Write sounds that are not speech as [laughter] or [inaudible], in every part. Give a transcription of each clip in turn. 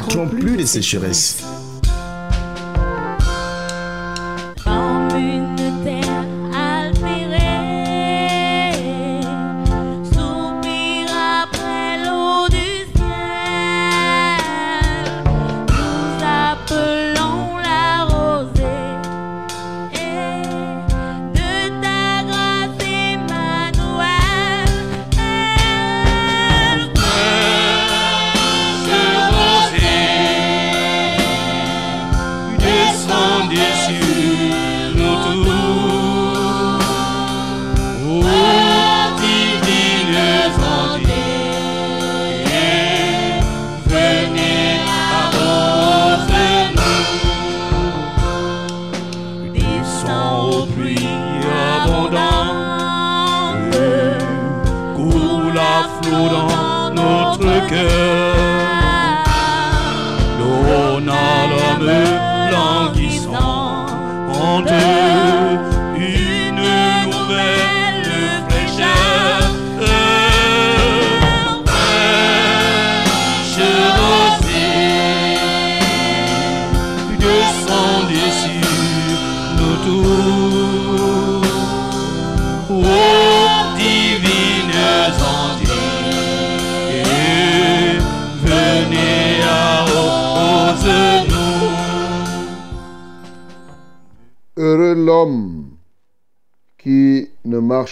connaîtront connaîtront plus de sécheresse.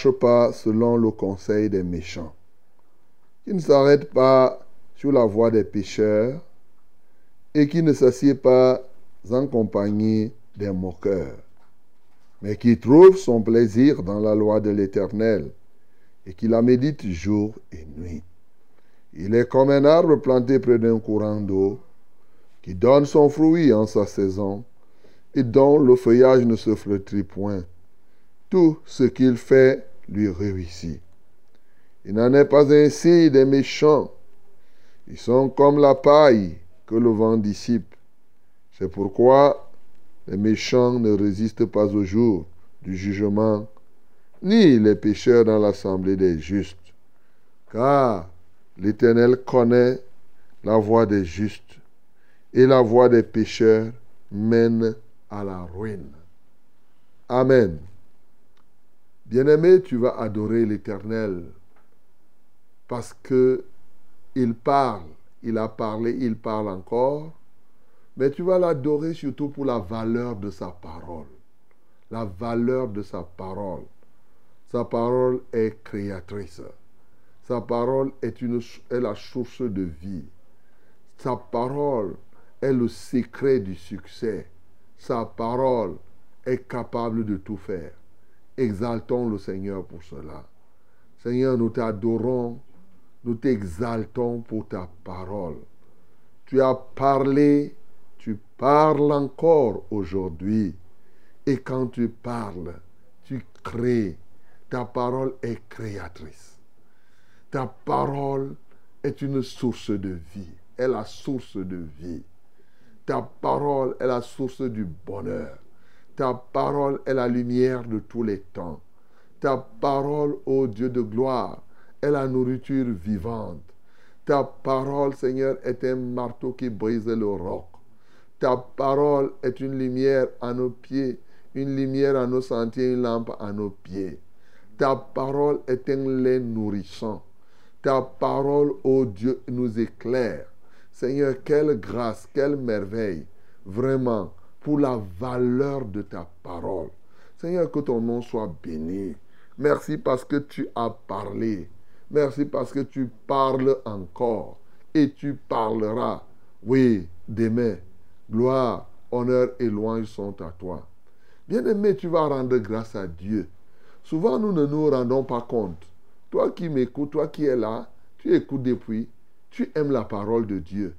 Marche pas selon le conseil des méchants, qui ne s'arrête pas sur la voie des pécheurs et qui ne s'assied pas en compagnie des moqueurs, mais qui trouve son plaisir dans la loi de l'Éternel et qui la médite jour et nuit. Il est comme un arbre planté près d'un courant d'eau qui donne son fruit en sa saison et dont le feuillage ne se flétrit point tout ce qu'il fait lui réussit. Il n'en est pas ainsi des méchants. Ils sont comme la paille que le vent dissipe. C'est pourquoi les méchants ne résistent pas au jour du jugement, ni les pécheurs dans l'assemblée des justes. Car l'Éternel connaît la voie des justes, et la voie des pécheurs mène à la ruine. Amen. Bien-aimé, tu vas adorer l'Éternel parce que il parle, il a parlé, il parle encore, mais tu vas l'adorer surtout pour la valeur de sa parole. La valeur de sa parole. Sa parole est créatrice. Sa parole est, une, est la source de vie. Sa parole est le secret du succès. Sa parole est capable de tout faire. Exaltons le Seigneur pour cela. Seigneur, nous t'adorons, nous t'exaltons pour ta parole. Tu as parlé, tu parles encore aujourd'hui. Et quand tu parles, tu crées. Ta parole est créatrice. Ta parole est une source de vie, est la source de vie. Ta parole est la source du bonheur. Ta parole est la lumière de tous les temps. Ta parole, ô Dieu de gloire, est la nourriture vivante. Ta parole, Seigneur, est un marteau qui brise le roc. Ta parole est une lumière à nos pieds, une lumière à nos sentiers, une lampe à nos pieds. Ta parole est un lait nourrissant. Ta parole, ô Dieu, nous éclaire. Seigneur, quelle grâce, quelle merveille. Vraiment, pour la valeur de ta parole. Seigneur, que ton nom soit béni. Merci parce que tu as parlé. Merci parce que tu parles encore. Et tu parleras. Oui, demain. Gloire, honneur et louange sont à toi. Bien-aimé, tu vas rendre grâce à Dieu. Souvent, nous ne nous rendons pas compte. Toi qui m'écoutes, toi qui es là, tu écoutes depuis, tu aimes la parole de Dieu.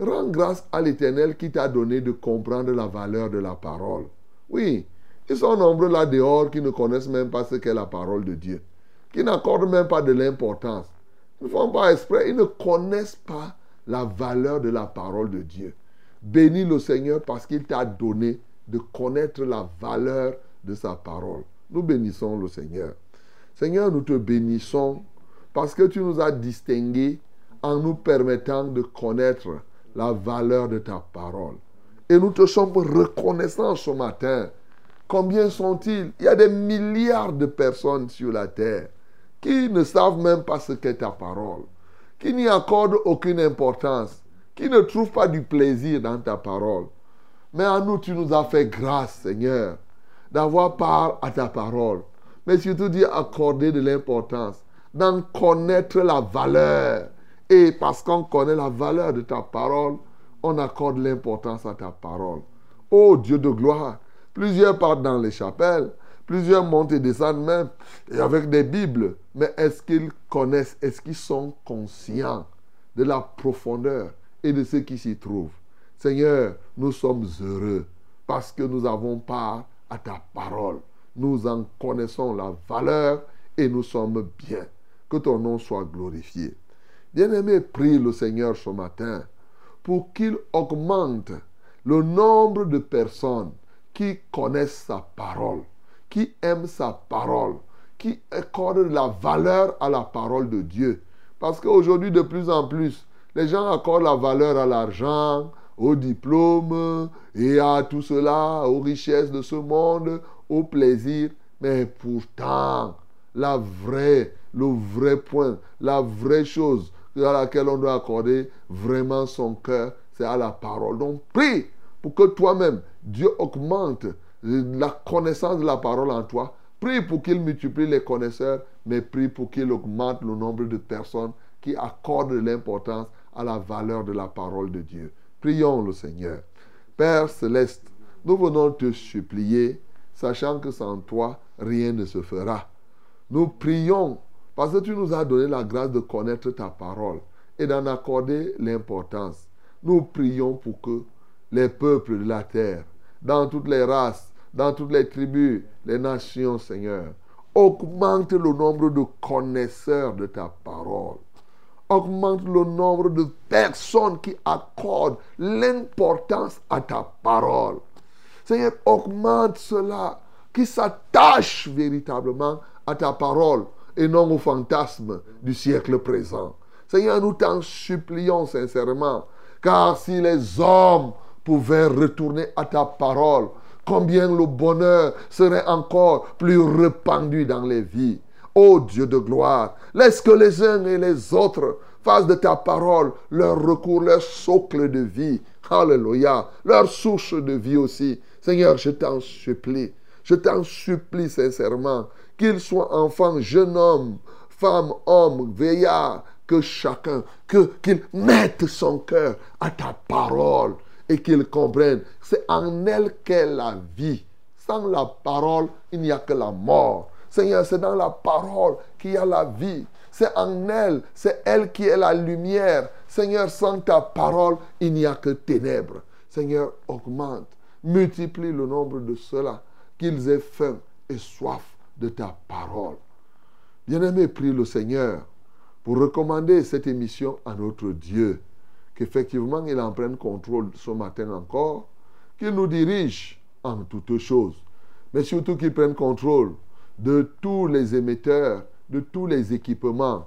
Rends grâce à l'Éternel qui t'a donné de comprendre la valeur de la parole. Oui, ils sont nombreux là dehors qui ne connaissent même pas ce qu'est la parole de Dieu, qui n'accordent même pas de l'importance. Ils ne font pas exprès, ils ne connaissent pas la valeur de la parole de Dieu. Bénis le Seigneur parce qu'il t'a donné de connaître la valeur de sa parole. Nous bénissons le Seigneur. Seigneur, nous te bénissons parce que tu nous as distingués en nous permettant de connaître la valeur de ta parole. Et nous te sommes reconnaissants ce matin. Combien sont-ils? Il y a des milliards de personnes sur la terre qui ne savent même pas ce qu'est ta parole, qui n'y accordent aucune importance, qui ne trouvent pas du plaisir dans ta parole. Mais à nous, tu nous as fait grâce, Seigneur, d'avoir part à ta parole. Mais surtout d'y accorder de l'importance, d'en connaître la valeur. Et parce qu'on connaît la valeur de ta parole, on accorde l'importance à ta parole. Ô Dieu de gloire, plusieurs partent dans les chapelles, plusieurs montent et descendent même, et avec des Bibles. Mais est-ce qu'ils connaissent, est-ce qu'ils sont conscients de la profondeur et de ce qui s'y trouve? Seigneur, nous sommes heureux parce que nous avons part à ta parole. Nous en connaissons la valeur et nous sommes bien. Que ton nom soit glorifié. Bien-aimé, prie le Seigneur ce matin pour qu'il augmente le nombre de personnes qui connaissent sa parole, qui aiment sa parole, qui accordent la valeur à la parole de Dieu. Parce qu'aujourd'hui, de plus en plus, les gens accordent la valeur à l'argent, au diplôme et à tout cela, aux richesses de ce monde, au plaisir. Mais pourtant, la vraie, le vrai point, la vraie chose à laquelle on doit accorder vraiment son cœur, c'est à la parole. Donc prie pour que toi-même, Dieu augmente la connaissance de la parole en toi. Prie pour qu'il multiplie les connaisseurs, mais prie pour qu'il augmente le nombre de personnes qui accordent l'importance à la valeur de la parole de Dieu. Prions le Seigneur. Père céleste, nous venons te supplier, sachant que sans toi, rien ne se fera. Nous prions parce que tu nous as donné la grâce de connaître ta parole et d'en accorder l'importance. Nous prions pour que les peuples de la terre, dans toutes les races, dans toutes les tribus, les nations, Seigneur, augmentent le nombre de connaisseurs de ta parole. Augmente le nombre de personnes qui accordent l'importance à ta parole. Seigneur, augmente cela, qui s'attachent véritablement à ta parole et non au fantasme du siècle présent. Seigneur, nous t'en supplions sincèrement, car si les hommes pouvaient retourner à ta parole, combien le bonheur serait encore plus répandu dans les vies. Ô Dieu de gloire, laisse que les uns et les autres fassent de ta parole leur recours, leur socle de vie. Alléluia, leur source de vie aussi. Seigneur, je t'en supplie, je t'en supplie sincèrement, qu'il soit enfant, jeune homme, femme, homme, veillard, que chacun, que qu'il mette son cœur à ta parole et qu'il comprenne. C'est en elle qu'est la vie. Sans la parole, il n'y a que la mort. Seigneur, c'est dans la parole qu'il y a la vie. C'est en elle, c'est elle qui est la lumière. Seigneur, sans ta parole, il n'y a que ténèbres. Seigneur, augmente, multiplie le nombre de ceux-là, qu'ils aient faim et soif de ta parole. Bien-aimé, prie le Seigneur pour recommander cette émission à notre Dieu, qu'effectivement il en prenne contrôle ce matin encore, qu'il nous dirige en toutes choses, mais surtout qu'il prenne contrôle de tous les émetteurs, de tous les équipements,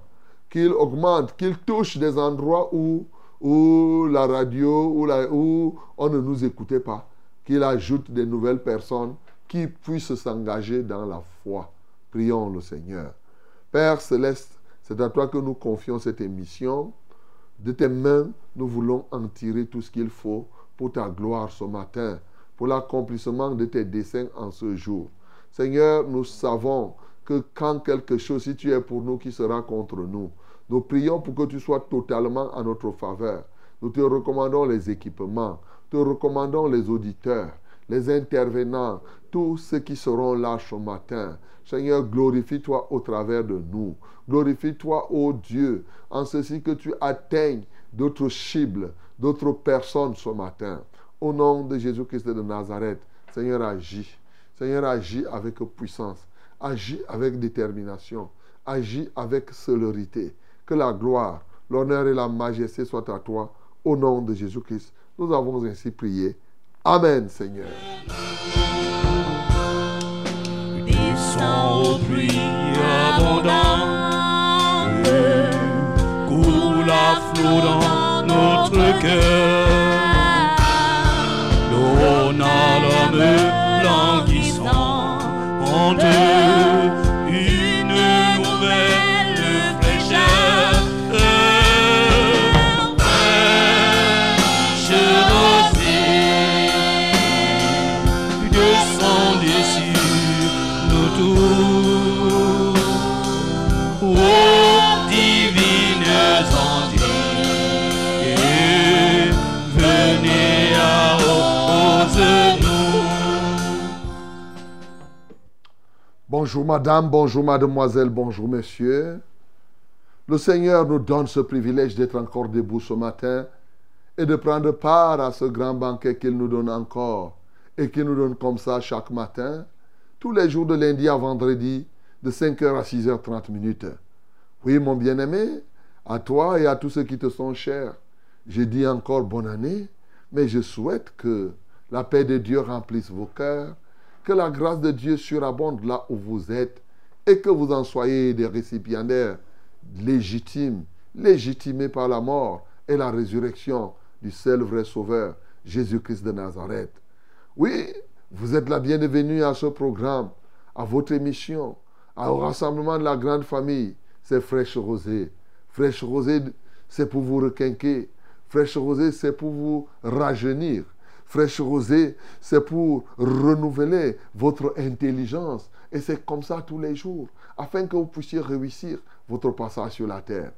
qu'il augmente, qu'il touche des endroits où, où la radio, où, où on ne nous écoutait pas, qu'il ajoute des nouvelles personnes qui puissent s'engager dans la foi. Prions le Seigneur. Père céleste, c'est à toi que nous confions cette émission. De tes mains, nous voulons en tirer tout ce qu'il faut pour ta gloire ce matin, pour l'accomplissement de tes desseins en ce jour. Seigneur, nous savons que quand quelque chose, si tu es pour nous, qui sera contre nous Nous prions pour que tu sois totalement à notre faveur. Nous te recommandons les équipements, te recommandons les auditeurs, les intervenants, tous ceux qui seront là ce matin. Seigneur, glorifie-toi au travers de nous. Glorifie-toi, ô Dieu, en ceci que tu atteignes d'autres cibles, d'autres personnes ce matin. Au nom de Jésus-Christ de Nazareth, Seigneur, agis. Seigneur, agis avec puissance. Agis avec détermination. Agis avec célérité. Que la gloire, l'honneur et la majesté soient à toi. Au nom de Jésus-Christ, nous avons ainsi prié. Amen, Seigneur. Descends pluie abondante, coule à flot dans notre cœur. L'eau n'a l'homme languissante, une Bonjour madame, bonjour mademoiselle, bonjour monsieur. Le Seigneur nous donne ce privilège d'être encore debout ce matin et de prendre part à ce grand banquet qu'il nous donne encore et qu'il nous donne comme ça chaque matin, tous les jours de lundi à vendredi, de 5h à 6h30 minutes. Oui, mon bien-aimé, à toi et à tous ceux qui te sont chers, je dis encore bonne année, mais je souhaite que la paix de Dieu remplisse vos cœurs, que la grâce de Dieu surabonde là où vous êtes et que vous en soyez des récipiendaires légitimes, légitimés par la mort et la résurrection du seul vrai Sauveur, Jésus-Christ de Nazareth. Oui, vous êtes la bienvenue à ce programme, à votre émission, au rassemblement de la grande famille. C'est Fraîche Rosée. Fraîche Rosée, c'est pour vous requinquer. Fraîche Rosée, c'est pour vous rajeunir. Fraîche Rosée, c'est pour renouveler votre intelligence. Et c'est comme ça tous les jours, afin que vous puissiez réussir votre passage sur la terre.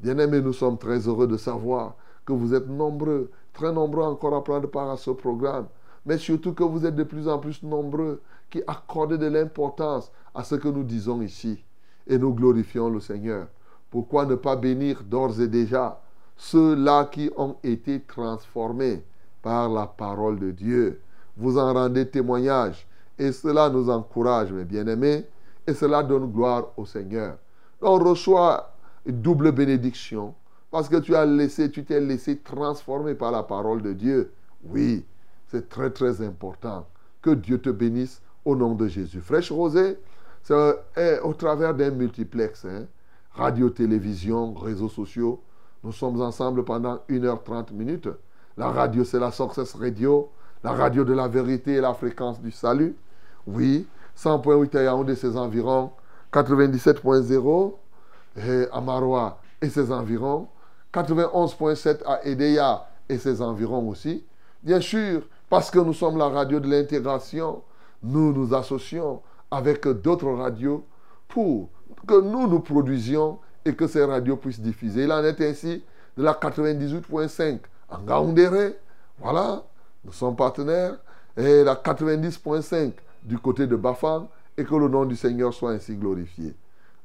Bien-aimés, nous sommes très heureux de savoir que vous êtes nombreux, très nombreux encore à prendre part à ce programme, mais surtout que vous êtes de plus en plus nombreux qui accordent de l'importance à ce que nous disons ici. Et nous glorifions le Seigneur. Pourquoi ne pas bénir d'ores et déjà ceux-là qui ont été transformés? Par la parole de Dieu Vous en rendez témoignage et cela nous encourage, mes bien-aimés, et cela donne gloire au Seigneur. On reçoit une double bénédiction parce que tu as laissé, tu t'es laissé transformer par la parole de Dieu. Oui, c'est très très important. Que Dieu te bénisse au nom de Jésus. Fraîche Rosée, c'est au travers d'un multiplex, hein. radio, télévision, réseaux sociaux. Nous sommes ensemble pendant 1h30 minutes. La radio, c'est la Success Radio, la radio de la vérité et la fréquence du salut. Oui, 100.8 à Yaoundé et ses environs, 97.0 à Marois et ses environs, 91.7 à Edeya et ses environs aussi. Bien sûr, parce que nous sommes la radio de l'intégration, nous nous associons avec d'autres radios pour que nous nous produisions et que ces radios puissent diffuser. Il en est ainsi de la 98.5 en Gaoundéré. Voilà, nous sommes partenaires. Et la 90.5 du côté de Bafang et que le nom du Seigneur soit ainsi glorifié.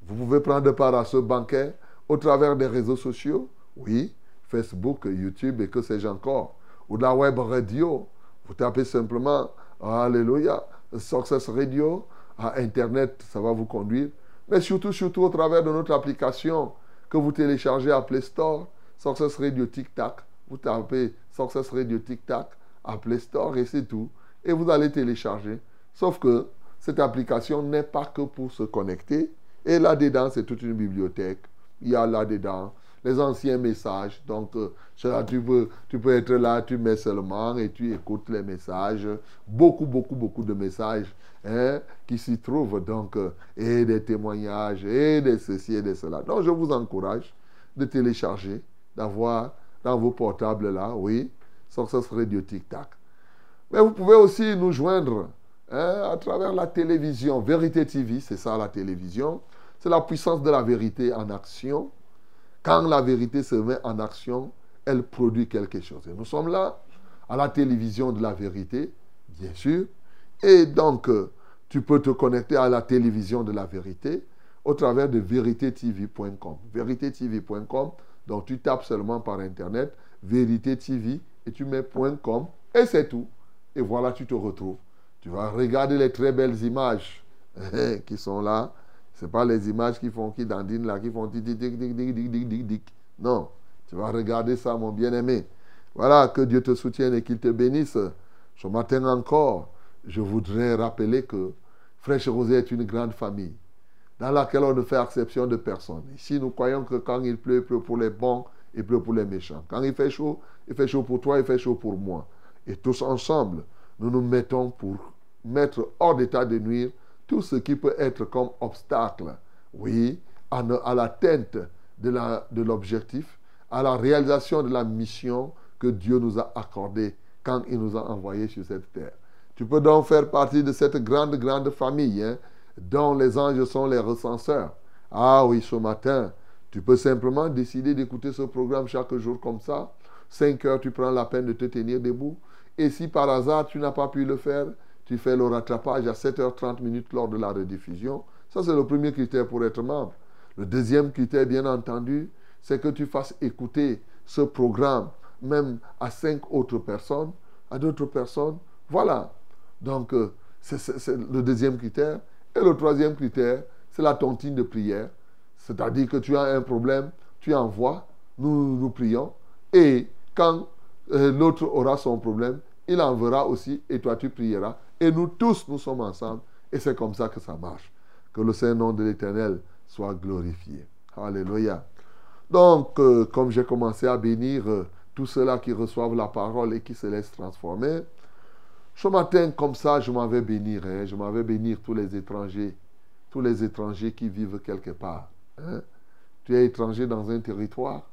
Vous pouvez prendre part à ce banquet au travers des réseaux sociaux, oui, Facebook, YouTube et que sais-je encore, ou de la web radio. Vous tapez simplement Alléluia, Success Radio, à Internet, ça va vous conduire. Mais surtout, surtout au travers de notre application que vous téléchargez à Play Store, Success Radio Tic Tac. Vous tapez Success Radio Tic Tac à Play Store et c'est tout. Et vous allez télécharger. Sauf que cette application n'est pas que pour se connecter. Et là-dedans, c'est toute une bibliothèque. Il y a là-dedans les anciens messages. Donc, euh, tu, peux, tu peux être là, tu mets seulement et tu écoutes les messages. Beaucoup, beaucoup, beaucoup de messages hein, qui s'y trouvent. Donc, euh, et des témoignages, et des ceci et de cela. Donc, je vous encourage de télécharger, d'avoir dans vos portables là, oui, Success Radio Tic Tac. Mais vous pouvez aussi nous joindre hein, à travers la télévision. Vérité TV, c'est ça la télévision. C'est la puissance de la vérité en action. Quand la vérité se met en action, elle produit quelque chose. Et nous sommes là, à la télévision de la vérité, bien sûr. Et donc, euh, tu peux te connecter à la télévision de la vérité au travers de véritétv.com. Véritétv.com, donc tu tapes seulement par Internet Vérité TV et tu mets .com et c'est tout. Et voilà, tu te retrouves. Tu vas regarder les très belles images [laughs] qui sont là. Ce pas les images qui font, qui dandinent là, qui font Non, tu vas regarder ça, mon bien-aimé. Voilà, que Dieu te soutienne et qu'il te bénisse. Ce matin encore, je voudrais rappeler que Fraîche Rosée est une grande famille dans laquelle on ne fait exception de personne. Ici, nous croyons que quand il pleut, il pleut pour les bons, il pleut pour les méchants. Quand il fait chaud, il fait chaud pour toi, il fait chaud pour moi. Et tous ensemble, nous nous mettons pour mettre hors d'état de nuire tout ce qui peut être comme obstacle, oui, à, à l'atteinte de l'objectif, à la réalisation de la mission que Dieu nous a accordée quand il nous a envoyés sur cette terre. Tu peux donc faire partie de cette grande, grande famille hein, dont les anges sont les recenseurs. Ah oui, ce matin, tu peux simplement décider d'écouter ce programme chaque jour comme ça. 5 heures, tu prends la peine de te tenir debout. Et si par hasard tu n'as pas pu le faire, tu fais le rattrapage à 7h30 minutes lors de la rediffusion. Ça, c'est le premier critère pour être membre. Le deuxième critère, bien entendu, c'est que tu fasses écouter ce programme même à cinq autres personnes, à d'autres personnes. Voilà. Donc, euh, c'est le deuxième critère. Et le troisième critère, c'est la tontine de prière. C'est-à-dire que tu as un problème, tu envoies, nous nous prions. Et quand euh, l'autre aura son problème, il enverra aussi et toi tu prieras. Et nous tous, nous sommes ensemble. Et c'est comme ça que ça marche. Que le Saint-Nom de l'Éternel soit glorifié. Alléluia. Donc, euh, comme j'ai commencé à bénir euh, tous ceux-là qui reçoivent la parole et qui se laissent transformer, ce matin, comme ça, je m'en vais bénir. Hein. je m'en vais bénir tous les étrangers. Tous les étrangers qui vivent quelque part. Hein. Tu es étranger dans un territoire.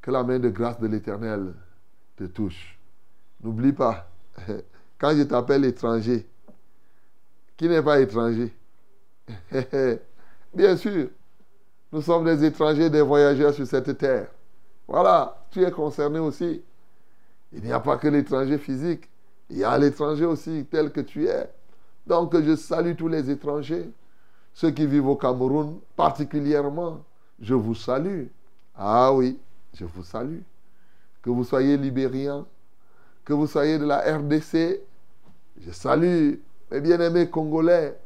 Que la main de grâce de l'Éternel te touche. N'oublie pas, [laughs] quand je t'appelle étranger, qui n'est pas étranger? [laughs] Bien sûr, nous sommes des étrangers, des voyageurs sur cette terre. Voilà, tu es concerné aussi. Il n'y a pas que l'étranger physique, il y a l'étranger aussi tel que tu es. Donc je salue tous les étrangers, ceux qui vivent au Cameroun particulièrement. Je vous salue. Ah oui, je vous salue. Que vous soyez libériens, que vous soyez de la RDC, je salue mes bien-aimés congolais,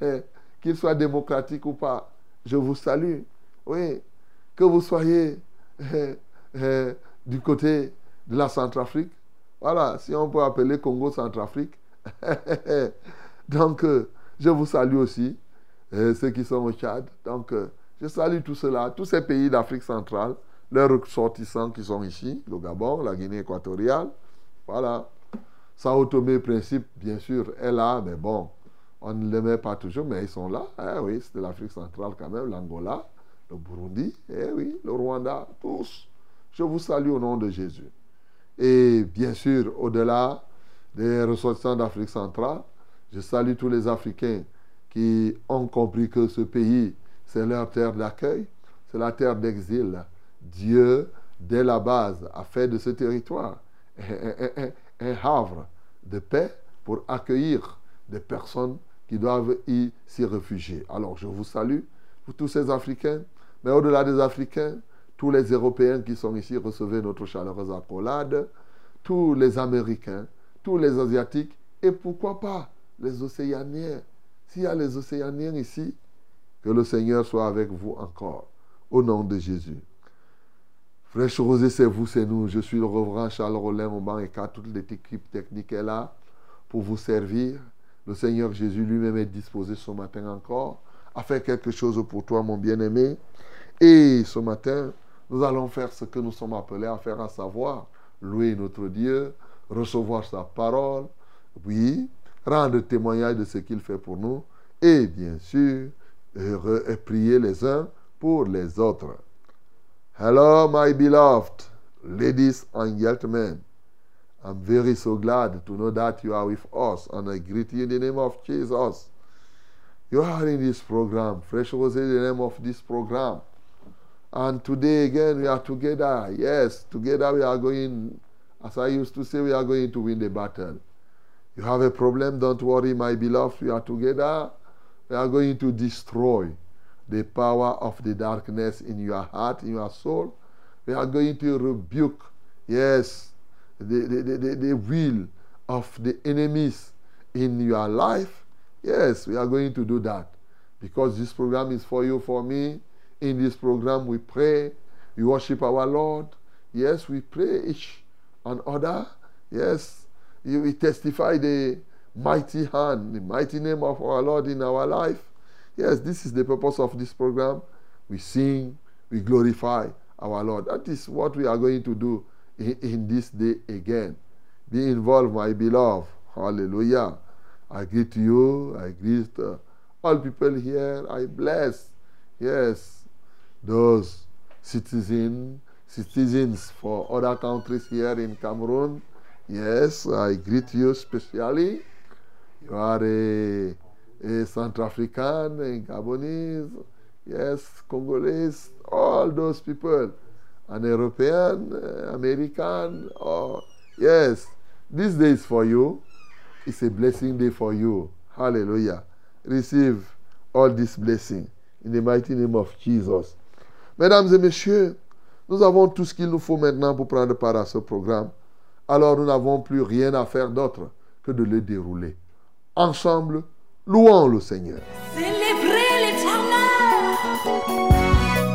[laughs] qu'ils soient démocratiques ou pas, je vous salue. Oui, que vous soyez [laughs] euh, du côté de la Centrafrique, voilà, si on peut appeler Congo Centrafrique. [laughs] Donc, euh, je vous salue aussi, ceux qui sont au Tchad. Donc, je salue tout cela, tous ces pays d'Afrique centrale, leurs ressortissants qui sont ici, le Gabon, la Guinée équatoriale. Voilà. Sao Tomé Principe, bien sûr, est là, mais bon, on ne les met pas toujours, mais ils sont là. Eh oui, c'est de l'Afrique centrale quand même, l'Angola, le Burundi, eh oui, le Rwanda, tous. Je vous salue au nom de Jésus. Et bien sûr, au-delà des ressortissants d'Afrique centrale, je salue tous les Africains qui ont compris que ce pays, c'est leur terre d'accueil, c'est la terre d'exil. Dieu, dès la base, a fait de ce territoire un havre de paix pour accueillir des personnes qui doivent y s'y réfugier. Alors je vous salue, vous tous ces Africains, mais au-delà des Africains, tous les Européens qui sont ici, recevez notre chaleureuse accolade, tous les Américains, tous les Asiatiques, et pourquoi pas les Océaniens. S'il y a les Océaniens ici, que le Seigneur soit avec vous encore, au nom de Jésus. Fraîche Rosée, c'est vous, c'est nous. Je suis le reverend Charles Rollin au et toute l'équipe technique est là pour vous servir. Le Seigneur Jésus lui-même est disposé ce matin encore à faire quelque chose pour toi, mon bien-aimé. Et ce matin, nous allons faire ce que nous sommes appelés à faire, à savoir louer notre Dieu, recevoir sa parole, oui, rendre témoignage de ce qu'il fait pour nous et bien sûr, prier les uns pour les autres. Hello, my beloved ladies and gentlemen. I'm very so glad to know that you are with us, and I greet you in the name of Jesus. You are in this program. Fresh was in the name of this program. And today again we are together. Yes, together we are going, as I used to say, we are going to win the battle. You have a problem, don't worry, my beloved. We are together. We are going to destroy the power of the darkness in your heart, in your soul. We are going to rebuke yes, the, the, the, the, will of the enemies in your life, yes, we are going to do that. Because this program is for you, for me. In this program, we pray, we worship our Lord. Yes, we pray each and other. Yes, we testify the mighty hand, the mighty name of our Lord in our life. Yes, this is the purpose of this program. We sing, we glorify our Lord. That is what we are going to do in, in this day again. Be involved, my beloved. Hallelujah. I greet you. I greet uh, all people here. I bless, yes, those citizens, citizens for other countries here in Cameroon. Yes, I greet you especially. You are a, a Central African, a Gabonese, yes, Congolese, all those people, an European, uh, American, or yes, this day is for you. It's a blessing day for you. Hallelujah. Receive all this blessing in the mighty name of Jesus. Mesdames et messieurs, nous avons tout ce qu'il nous faut maintenant pour prendre part à ce programme. Alors nous n'avons plus rien à faire d'autre que de le dérouler. Ensemble, louons le Seigneur. Célébrez l'éternel,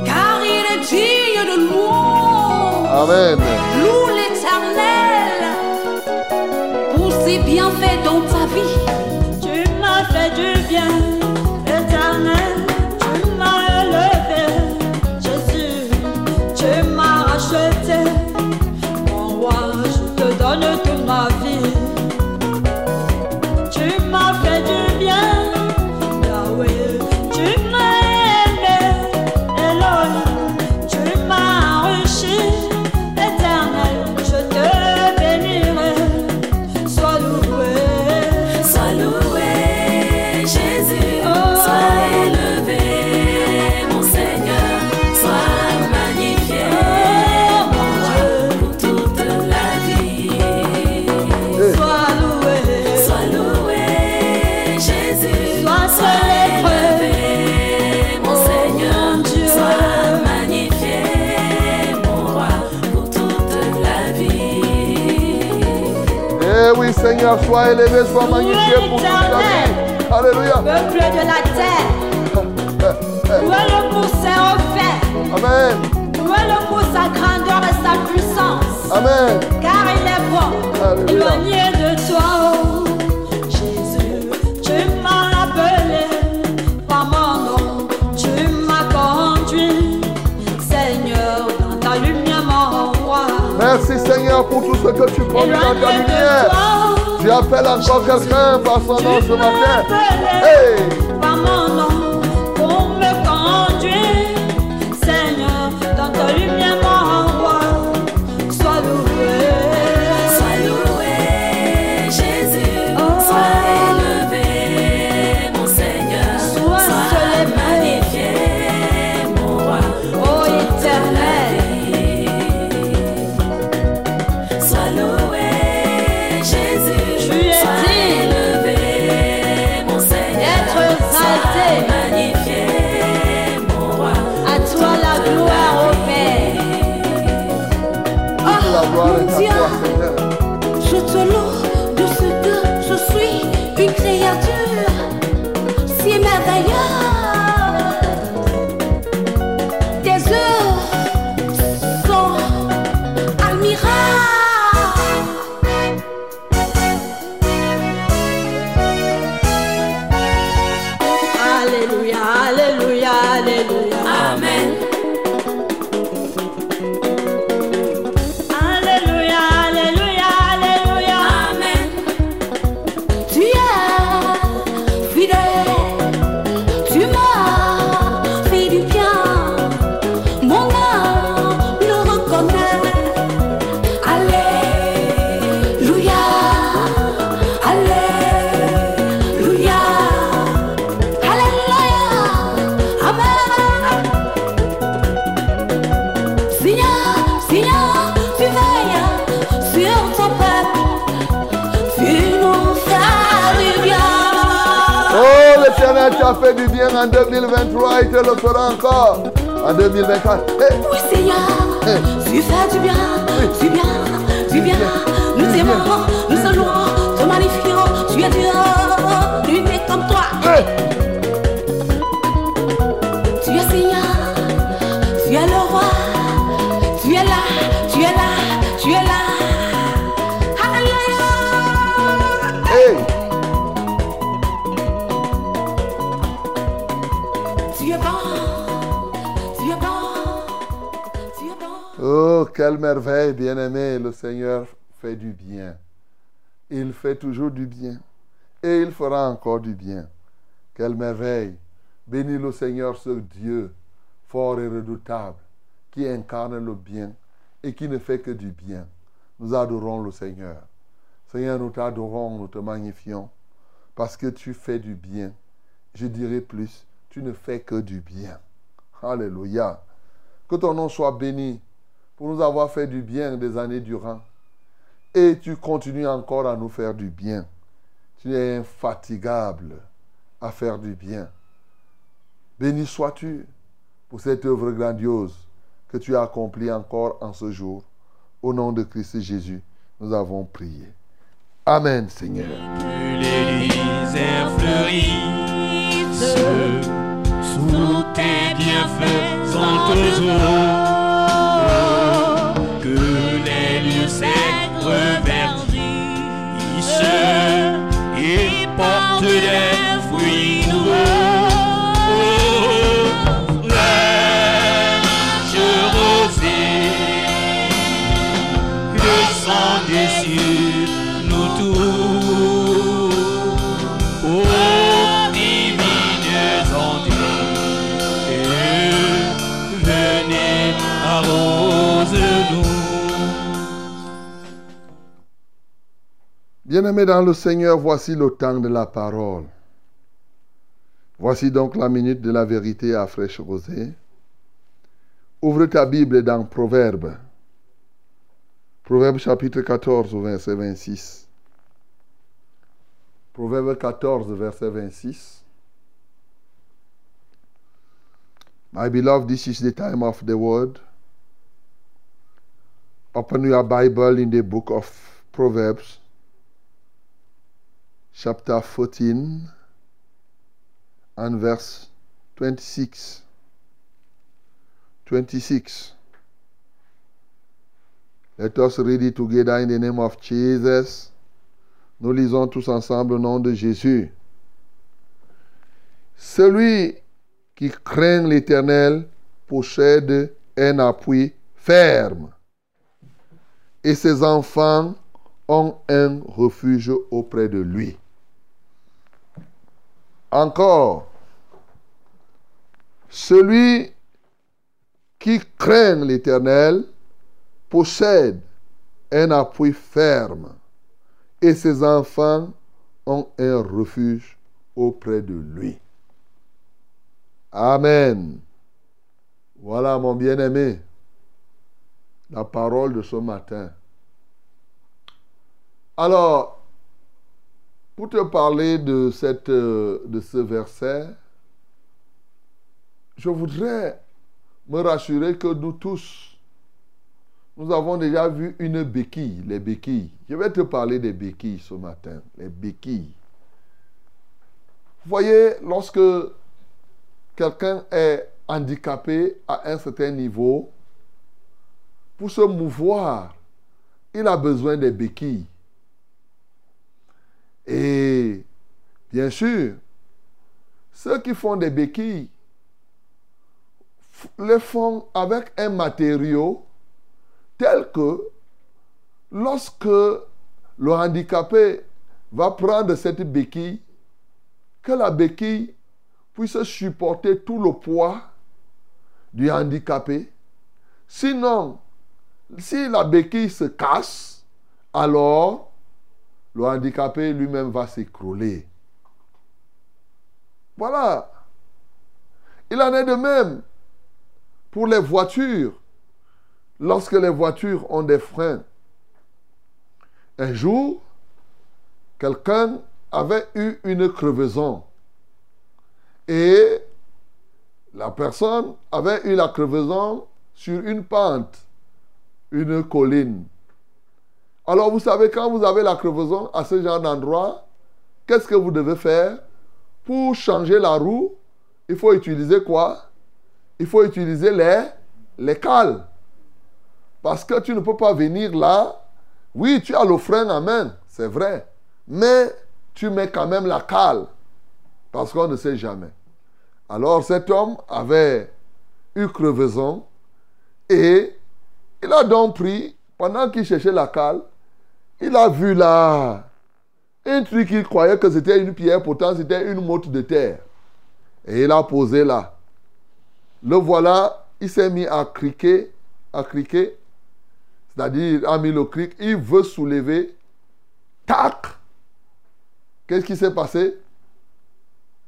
car il est digne de louange. Amen. Loue l'éternel pour ses bienfaits dans Seigneur, sois élevé, sois magnifié pour toute la vie. Alléluia. Peuple de la terre, louez-le pour ses refaits, Amen. louez-le pour sa grandeur et sa puissance, Amen. car il est bon, Alléluia. éloigné de toi, oh. Jésus, tu m'as appelé par mon nom, tu m'as conduit, Seigneur, dans ta lumière, mon roi, Merci Seigneur pour tout ce que tu conduis dans ta lumière. Tu appelles encore quelqu'un par son nom ce matin? Hey! En 2023 et te le fera encore En 2024. Hey, Oui, Seigneur, hey. tu fais du bien, du bien, du bien. Nous t'aimons, nous saluons, te magnifions. Tu es Dieu, nul n'est comme toi. Hey. Quelle merveille, bien-aimé, le Seigneur fait du bien. Il fait toujours du bien. Et il fera encore du bien. Quelle merveille. Bénis le Seigneur, ce Dieu fort et redoutable, qui incarne le bien et qui ne fait que du bien. Nous adorons le Seigneur. Seigneur, nous t'adorons, nous te magnifions, parce que tu fais du bien. Je dirais plus, tu ne fais que du bien. Alléluia. Que ton nom soit béni pour nous avoir fait du bien des années durant. Et tu continues encore à nous faire du bien. Tu es infatigable à faire du bien. Béni sois-tu pour cette œuvre grandiose que tu as accomplie encore en ce jour. Au nom de Christ Jésus, nous avons prié. Amen, Seigneur. Que l'Élysée fleurisse sous tes eaux. Et Bien-aimés dans le Seigneur, voici le temps de la parole. Voici donc la minute de la vérité à fraîche rosée. Ouvre ta Bible dans Proverbe. Proverbe chapitre 14, verset 26. Proverbe 14, verset 26. My beloved, this is the time of the word. Open your Bible in the book of Proverbs, chapter 14 and verse 26. 26. Let us read it together in the name of Jesus. Nous lisons tous ensemble au nom de Jésus. Celui qui craint l'Éternel possède un appui ferme et ses enfants ont un refuge auprès de lui. Encore, celui qui craint l'Éternel possède un appui ferme et ses enfants ont un refuge auprès de lui. Amen. Voilà mon bien-aimé, la parole de ce matin. Alors, pour te parler de, cette, euh, de ce verset, je voudrais me rassurer que nous tous, nous avons déjà vu une béquille, les béquilles. Je vais te parler des béquilles ce matin, les béquilles. Vous voyez, lorsque quelqu'un est handicapé à un certain niveau, pour se mouvoir, il a besoin des béquilles. Et bien sûr, ceux qui font des béquilles les font avec un matériau tel que lorsque le handicapé va prendre cette béquille, que la béquille puisse supporter tout le poids du handicapé. Sinon, si la béquille se casse, alors le handicapé lui-même va s'écrouler. Voilà. Il en est de même pour les voitures. Lorsque les voitures ont des freins. Un jour, quelqu'un avait eu une crevaison. Et la personne avait eu la crevaison sur une pente, une colline. Alors vous savez, quand vous avez la crevaison à ce genre d'endroit, qu'est-ce que vous devez faire? Pour changer la roue, il faut utiliser quoi? Il faut utiliser les, les cales. Parce que tu ne peux pas venir là. Oui, tu as le frein en main, c'est vrai. Mais tu mets quand même la cale. Parce qu'on ne sait jamais. Alors cet homme avait eu crevaison et il a donc pris, pendant qu'il cherchait la cale, il a vu là un truc qu'il croyait que c'était une pierre, pourtant c'était une motte de terre. Et il a posé là. Le voilà, il s'est mis à criquer, à criquer, c'est-à-dire il a mis le cric, il veut soulever, tac Qu'est-ce qui s'est passé?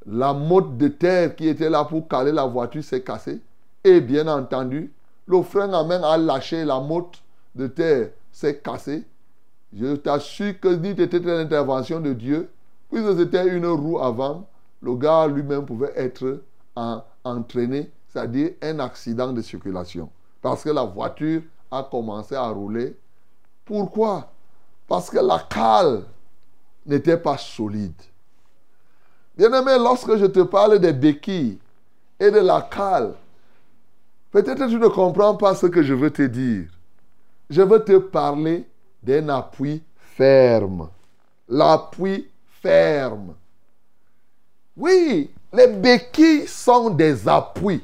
La motte de terre qui était là pour caler la voiture s'est cassée. Et bien entendu, le frein à main a lâché, la motte de terre s'est cassée. Je t'assure que dit c'était une intervention de Dieu, puisque c'était une roue avant, le gars lui-même pouvait être en- entraîné, c'est-à-dire un accident de circulation. Parce que la voiture a commencé à rouler. Pourquoi? Parce que la cale n'était pas solide. Bien-aimé, lorsque je te parle des béquilles et de la cale, peut-être tu ne comprends pas ce que je veux te dire. Je veux te parler d'un appui ferme. L'appui ferme. Oui, les béquilles sont des appuis.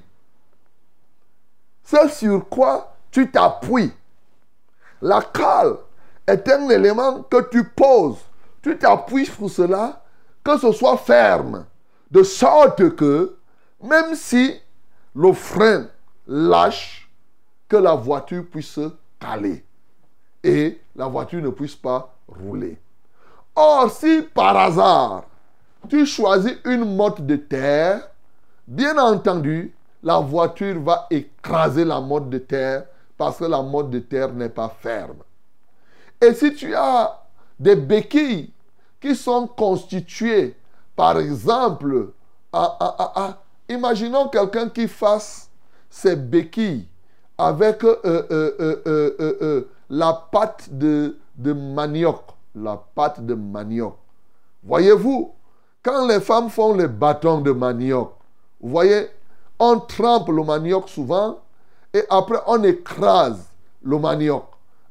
C'est sur quoi tu t'appuies. La cale est un élément que tu poses. Tu t'appuies sur cela, que ce soit ferme. De sorte que, même si le frein lâche, que la voiture puisse se caler. Et la voiture ne puisse pas rouler. Or, si par hasard, tu choisis une motte de terre, bien entendu, la voiture va écraser la motte de terre parce que la motte de terre n'est pas ferme. Et si tu as des béquilles qui sont constituées, par exemple, imaginons quelqu'un qui fasse ses béquilles avec euh, euh, euh, la pâte de, manioc. La pâte de manioc. Voyez-vous, quand les femmes font les bâtons de manioc, vous voyez, on trempe le manioc souvent et après on écrase le manioc.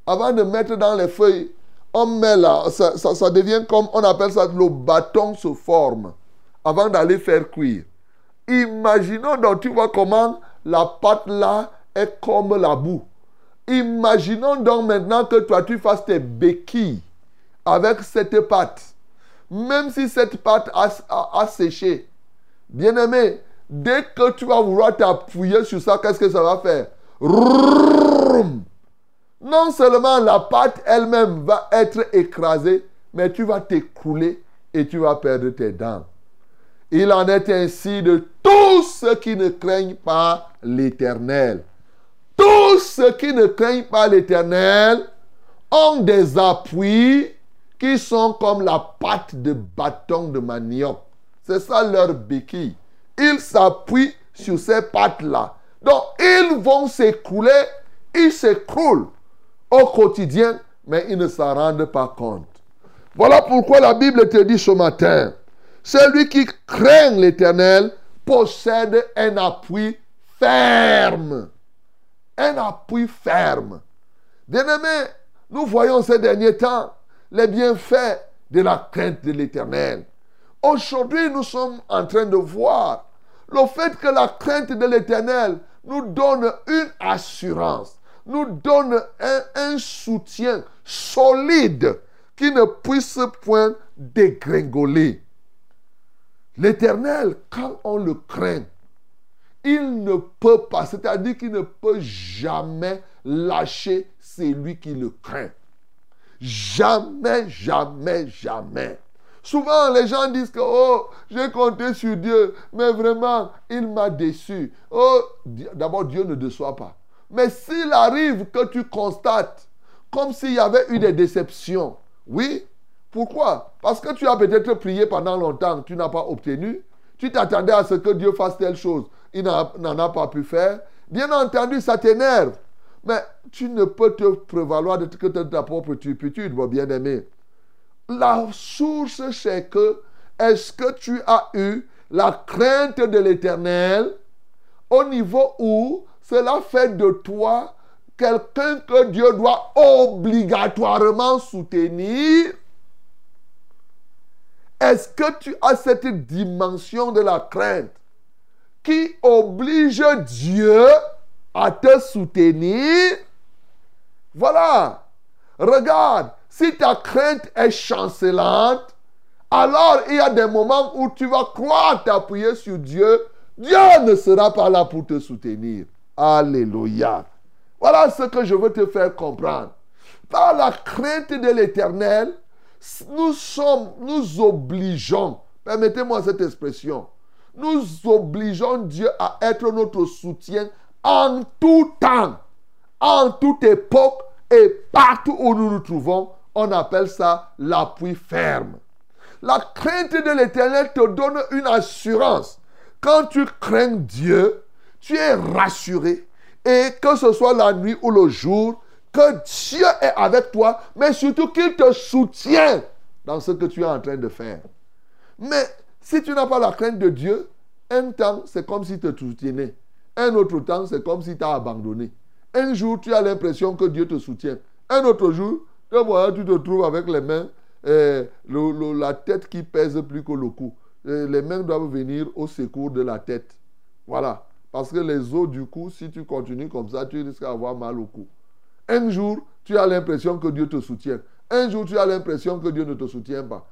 Avant de mettre dans les feuilles, on met là, ça- ça devient comme, on appelle ça, le bâton se forme avant d'aller faire cuire. Imaginons donc, tu vois comment la pâte là est comme la boue. Imaginons donc maintenant que toi tu fasses tes béquilles avec cette pâte. Même si cette pâte a, a- séché, bien aimé, dès que tu vas vouloir t'appuyer sur ça, qu'est-ce que ça va faire? Non seulement la pâte elle-même va être écrasée, mais tu vas t'écrouler et tu vas perdre tes dents. Il en est ainsi de tous ceux qui ne craignent pas l'Éternel. Tous ceux qui ne craignent pas l'Éternel ont des appuis qui sont comme la patte de bâton de manioc. C'est ça leur béquille. Ils s'appuient sur ces pattes-là. Donc, ils vont s'écrouler, ils s'écroulent au quotidien, mais ils ne s'en rendent pas compte. Voilà pourquoi la Bible te dit ce matin, celui qui craint l'Éternel possède un appui ferme. Un appui ferme. Bien-aimés, nous voyons ces derniers temps les bienfaits de la crainte de l'Éternel. Aujourd'hui, nous sommes en train de voir le fait que la crainte de l'Éternel nous donne une assurance, nous donne un, un soutien solide qui ne puisse point dégringoler. L'Éternel, quand on le craint, il ne peut pas, c'est-à-dire qu'il ne peut jamais lâcher celui qui le craint. Jamais, jamais, jamais. Souvent, les gens disent que, oh, j'ai compté sur Dieu, mais vraiment, il m'a déçu. Oh, d'abord, Dieu ne déçoit pas. Mais s'il arrive que tu constates comme s'il y avait eu des déceptions, oui, pourquoi? Parce que tu as peut-être prié pendant longtemps, tu n'as pas obtenu. Tu t'attendais à ce que Dieu fasse telle chose. Il n'en a pas pu faire. Bien entendu, ça t'énerve. Mais tu ne peux te prévaloir de ta propre turpitude, mon bien-aimé. La source, c'est que est-ce que tu as eu la crainte de l'éternel au niveau où cela fait de toi quelqu'un que Dieu doit obligatoirement soutenir? Est-ce que tu as cette dimension de la crainte? Qui oblige Dieu à te soutenir Voilà. Regarde, si ta crainte est chancelante, alors il y a des moments où tu vas croire t'appuyer sur Dieu. Dieu ne sera pas là pour te soutenir. Alléluia. Voilà ce que je veux te faire comprendre. Par la crainte de l'éternel, nous sommes, nous obligeons, permettez-moi cette expression, nous obligeons Dieu à être notre soutien en tout temps, en toute époque et partout où nous nous trouvons. On appelle ça l'appui ferme. La crainte de l'éternel te donne une assurance. Quand tu crains Dieu, tu es rassuré. Et que ce soit la nuit ou le jour, que Dieu est avec toi, mais surtout qu'il te soutient dans ce que tu es en train de faire. Mais si tu n'as pas la crainte de Dieu, un temps, c'est comme si te soutenait. Un autre temps, c'est comme si tu as abandonné. Un jour, tu as l'impression que Dieu te soutient. Un autre jour, tu te trouves avec les mains, le- la tête qui pèse plus que le cou. Euh, les mains doivent venir au secours de la tête. Voilà. Parce que les os du cou, si tu continues comme ça, tu risques d'avoir mal au cou. Un jour, tu as l'impression que Dieu te soutient. Un jour, tu as l'impression que Dieu ne te soutient pas.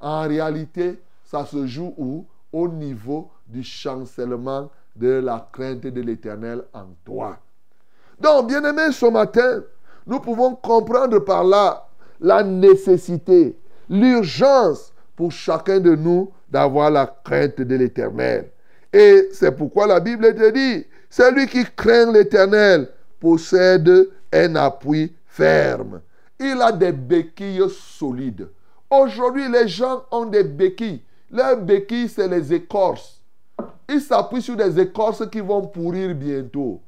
En réalité, ça se joue où? Au niveau du chancellement de la crainte de l'éternel en toi. Donc, bien aimé, ce matin, nous pouvons comprendre par là la nécessité, l'urgence pour chacun de nous d'avoir la crainte de l'éternel. Et c'est pourquoi la Bible te dit, celui qui craint l'éternel possède un appui ferme. Il a des béquilles solides. Aujourd'hui, les gens ont des béquilles. Leurs béquilles, c'est les écorces. Ils s'appuient sur des écorces qui vont pourrir bientôt.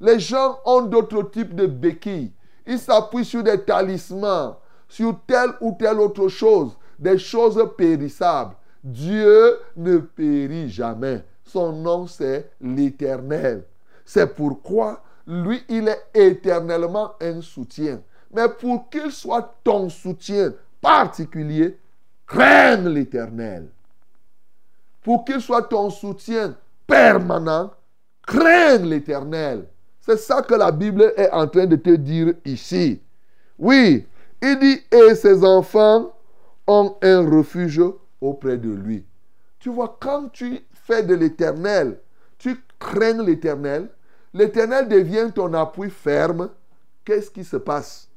Les gens ont d'autres types de béquilles. Ils s'appuient sur des talismans, sur telle ou telle autre chose, des choses périssables. Dieu ne périt jamais. Son nom, c'est l'Éternel. C'est pourquoi lui, il est éternellement un soutien. Mais pour qu'il soit ton soutien particulier, crains l'Éternel. Pour qu'il soit ton soutien permanent, crains l'Éternel. C'est ça que la Bible est en train de te dire ici. Oui, il dit, et ses enfants ont un refuge auprès de lui. Tu vois, quand tu fais de l'éternel, tu crains l'éternel, l'éternel devient ton appui ferme. Qu'est-ce qui se passe?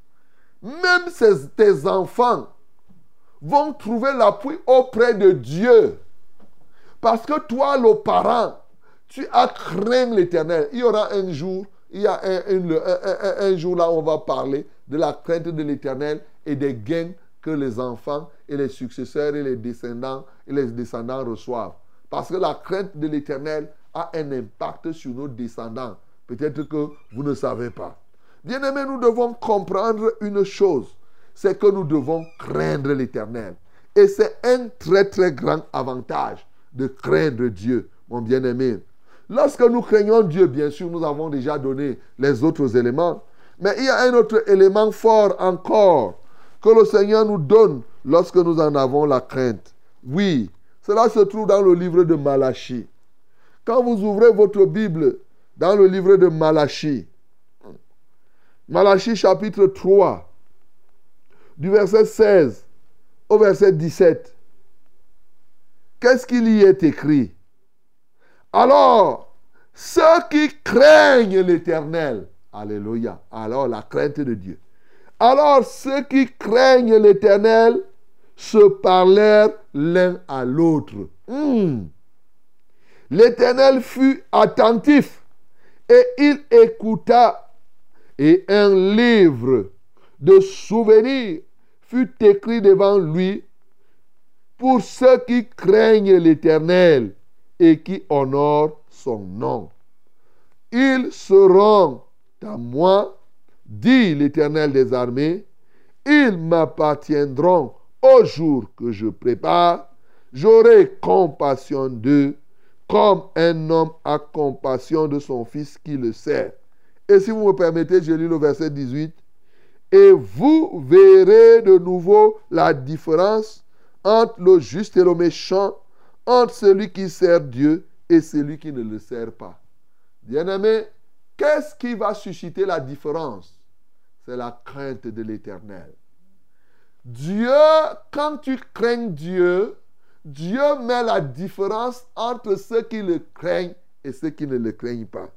Même tes enfants vont trouver l'appui auprès de Dieu. Parce que toi, le parent, tu as craint l'éternel. Il y aura un jour, il y a un, un- un- jour là, on va parler de la crainte de l'éternel et des gains que les enfants et les successeurs et les descendants et les descendants reçoivent. Parce que la crainte de l'éternel a un impact sur nos descendants. Peut-être que vous ne savez pas. Bien-aimés, nous devons comprendre une chose, c'est que nous devons craindre l'éternel. Et c'est un très très grand avantage de craindre Dieu, mon bien-aimé. Lorsque nous craignons Dieu, bien sûr, nous avons déjà donné les autres éléments. Mais il y a un autre élément fort encore que le Seigneur nous donne lorsque nous en avons la crainte. Oui, cela se trouve dans le livre de Malachie. Quand vous ouvrez votre Bible dans le livre de Malachie, Malachie chapitre 3, du verset 16 au verset 17, qu'est-ce qu'il y est écrit? Alors, ceux qui craignent l'Éternel, Alléluia, alors la crainte de Dieu. Alors ceux qui craignent l'Éternel se parlèrent l'un à l'autre. Hmm. L'Éternel fut attentif et il écouta et un livre de souvenirs fut écrit devant lui pour ceux qui craignent l'Éternel et qui honorent son nom. Ils seront à moi, dit l'Éternel des armées, ils m'appartiendront au jour que je prépare, j'aurai compassion d'eux, comme un homme a compassion de son fils qui le sert. Et si vous me permettez, je lis le verset 18. Et vous verrez de nouveau la différence entre le juste et le méchant, entre celui qui sert Dieu et celui qui ne le sert pas. Bien-aimé, qu'est-ce qui va susciter la différence? C'est la crainte de l'éternel. Dieu, quand tu crains Dieu, Dieu met la différence entre ceux qui le craignent et ceux qui ne le craignent pas.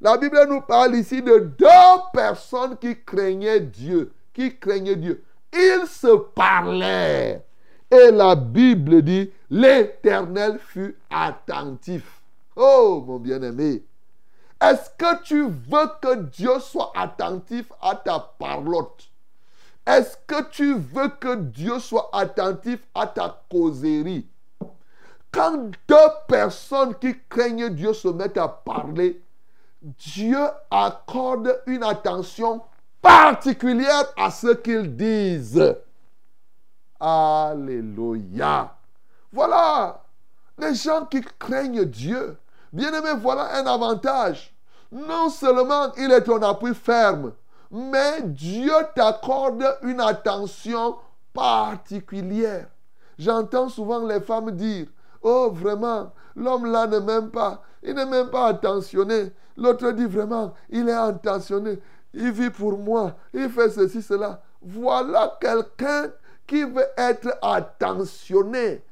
La Bible nous parle ici de deux personnes qui craignaient Dieu, qui craignaient Dieu. Ils se parlaient. Et la Bible dit, l'Éternel fut attentif. Oh, mon bien-aimé, est-ce que tu veux que Dieu soit attentif à ta parlotte? Est-ce que tu veux que Dieu soit attentif à ta causerie? Quand deux personnes qui craignent Dieu se mettent à parler, Dieu accorde une attention particulière à ce qu'ils disent. Alléluia. Voilà. Les gens qui craignent Dieu. Bien aimé, voilà un avantage. Non seulement il est ton appui ferme, mais Dieu t'accorde une attention particulière. J'entends souvent les femmes dire, oh vraiment, l'homme là ne m'aime pas, il n'est même pas attentionné. L'autre dit vraiment, il est attentionné, il vit pour moi, il fait ceci, cela. Voilà quelqu'un qui veut être attentionné.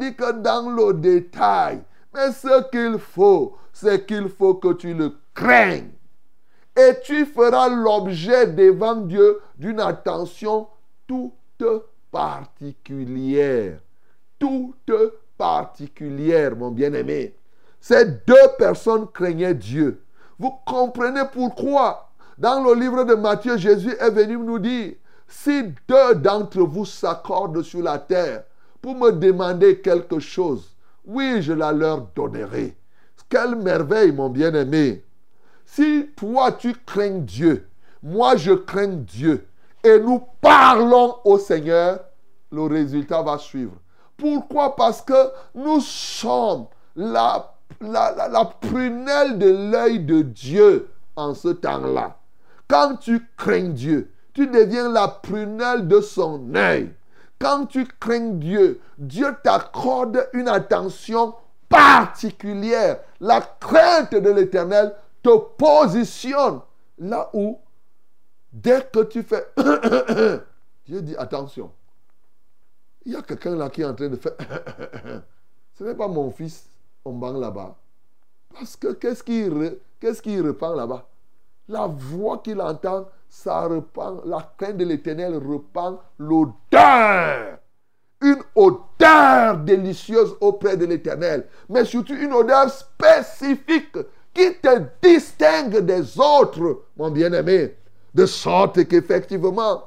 Dit que dans le détail. Mais ce qu'il faut, c'est qu'il faut que tu le craignes. Et tu feras l'objet devant Dieu d'une attention toute particulière. Toute particulière, mon bien-aimé. Ces deux personnes craignaient Dieu. Vous comprenez pourquoi? Dans le livre de Matthieu, Jésus est venu nous dire, si deux d'entre vous s'accordent sur la terre pour me demander quelque chose, oui, je la leur donnerai. Quelle merveille, mon bien-aimé. Si toi, tu crains Dieu, moi, je crains Dieu, et nous parlons au Seigneur, le résultat va suivre. Pourquoi? Parce que nous sommes la, la, la, prunelle de l'œil de Dieu en ce temps-là. Quand tu crains Dieu, tu deviens la prunelle de son œil. Quand tu crains Dieu, Dieu t'accorde une attention particulière. La crainte de l'éternel te positionne là où, dès que tu fais, [coughs] Dieu dit attention. Il y a quelqu'un là qui est en train de faire, [coughs] ce n'est pas mon fils, on banque là-bas. Parce que qu'est-ce qu'il repent là-bas? La voix qu'il entend, ça repent, la crainte de l'éternel repent l'odeur. Une odeur délicieuse auprès de l'éternel. Mais surtout une odeur spécifique qui te distingue des autres, mon bien-aimé. De sorte qu'effectivement,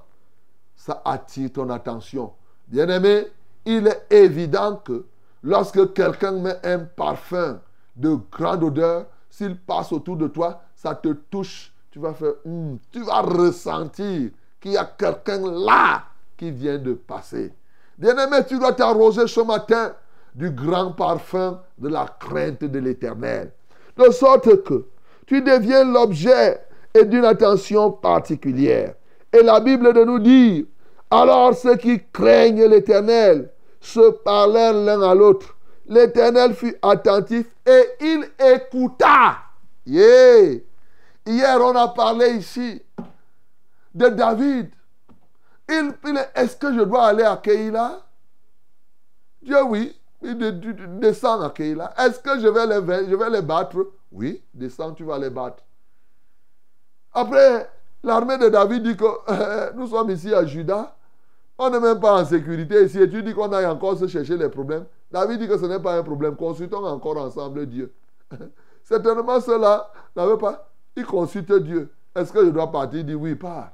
ça attire ton attention. Bien-aimé, il est évident que lorsque quelqu'un met un parfum de grande odeur, s'il passe autour de toi, ça te touche tu vas faire, hmm, tu vas ressentir qu'il y a quelqu'un là qui vient de passer. Bien-aimé, tu dois t'arroser ce matin du grand parfum de la crainte de l'éternel. De sorte que tu deviens l'objet et d'une attention particulière. Et la Bible nous dire, alors ceux qui craignent l'éternel se parlèrent l'un à l'autre. L'éternel fut attentif et il écouta. Yeah. Hier, on a parlé ici de David. Il, Est-ce que je dois aller à Keïla Dieu, oui. Il descend à Keïla. Est-ce que je vais, les, je vais les battre? Oui, descends, tu vas les battre. Après, l'armée de David dit que [laughs] nous sommes ici à Juda. On n'est même pas en sécurité ici. Et tu dis qu'on aille encore se chercher les problèmes. David dit que ce n'est pas un problème. Consultons encore ensemble Dieu. [laughs] Certainement, ceux-là n'avaient pas. Il consulte Dieu. Est-ce que je dois partir? Il dit oui, pars.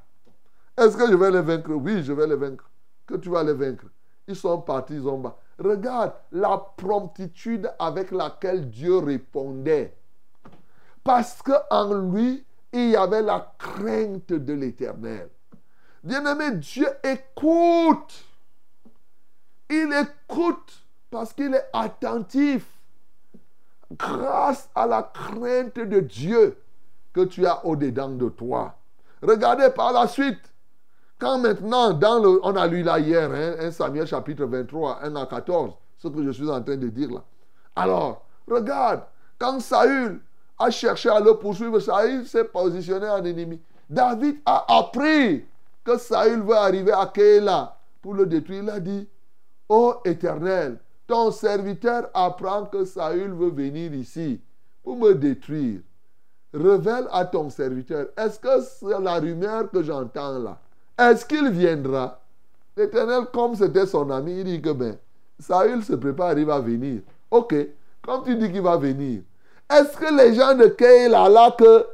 Est-ce que je vais les vaincre? Oui, je vais les vaincre. Que tu vas les vaincre. Ils sont partis, ils ont bas. Regarde la promptitude avec laquelle Dieu répondait. Parce qu'en lui, il y avait la crainte de l'éternel. Bien-aimé, Dieu écoute. Il écoute parce qu'il est attentif. Grâce à la crainte de Dieu que tu as au-dedans de toi. Regardez par la suite. Quand maintenant, dans le, on a lu là hier, hein, 1 Samuel chapitre 23, 1 à 14, ce que je suis en train de dire là. Alors, regarde, quand Saül a cherché à le poursuivre, Saül s'est positionné en ennemi. David a appris que Saül veut arriver à Kéla pour le détruire. Il a dit, Ô éternel, ton serviteur apprend que Saül veut venir ici pour me détruire. Révèle à ton serviteur, est-ce que c'est la rumeur que j'entends là? Est-ce qu'il viendra? L'éternel, comme c'était son ami, il dit que ben, Saül se prépare, il va venir. Ok, comme tu dis qu'il va venir, est-ce que les gens de Keïla là que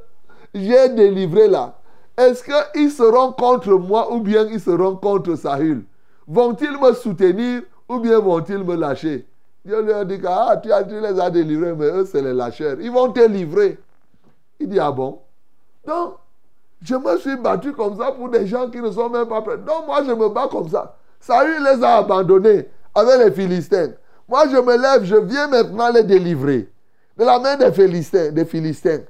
j'ai délivré là, est-ce qu'ils seront contre moi ou bien ils seront contre Saül? Vont-ils me soutenir ou bien vont-ils me lâcher? Dieu leur dit que ah, tu, tu les as délivrés, mais eux, c'est les lâcheurs. Ils vont te livrer. Il dit, ah bon? Donc, je me suis battu comme ça pour des gens qui ne sont même pas prêts. Donc, moi, je me bats comme ça. Saül les a abandonnés avec les Philistins. Moi, je me lève, je viens maintenant les délivrer de la main des Philistins. Des Philistins.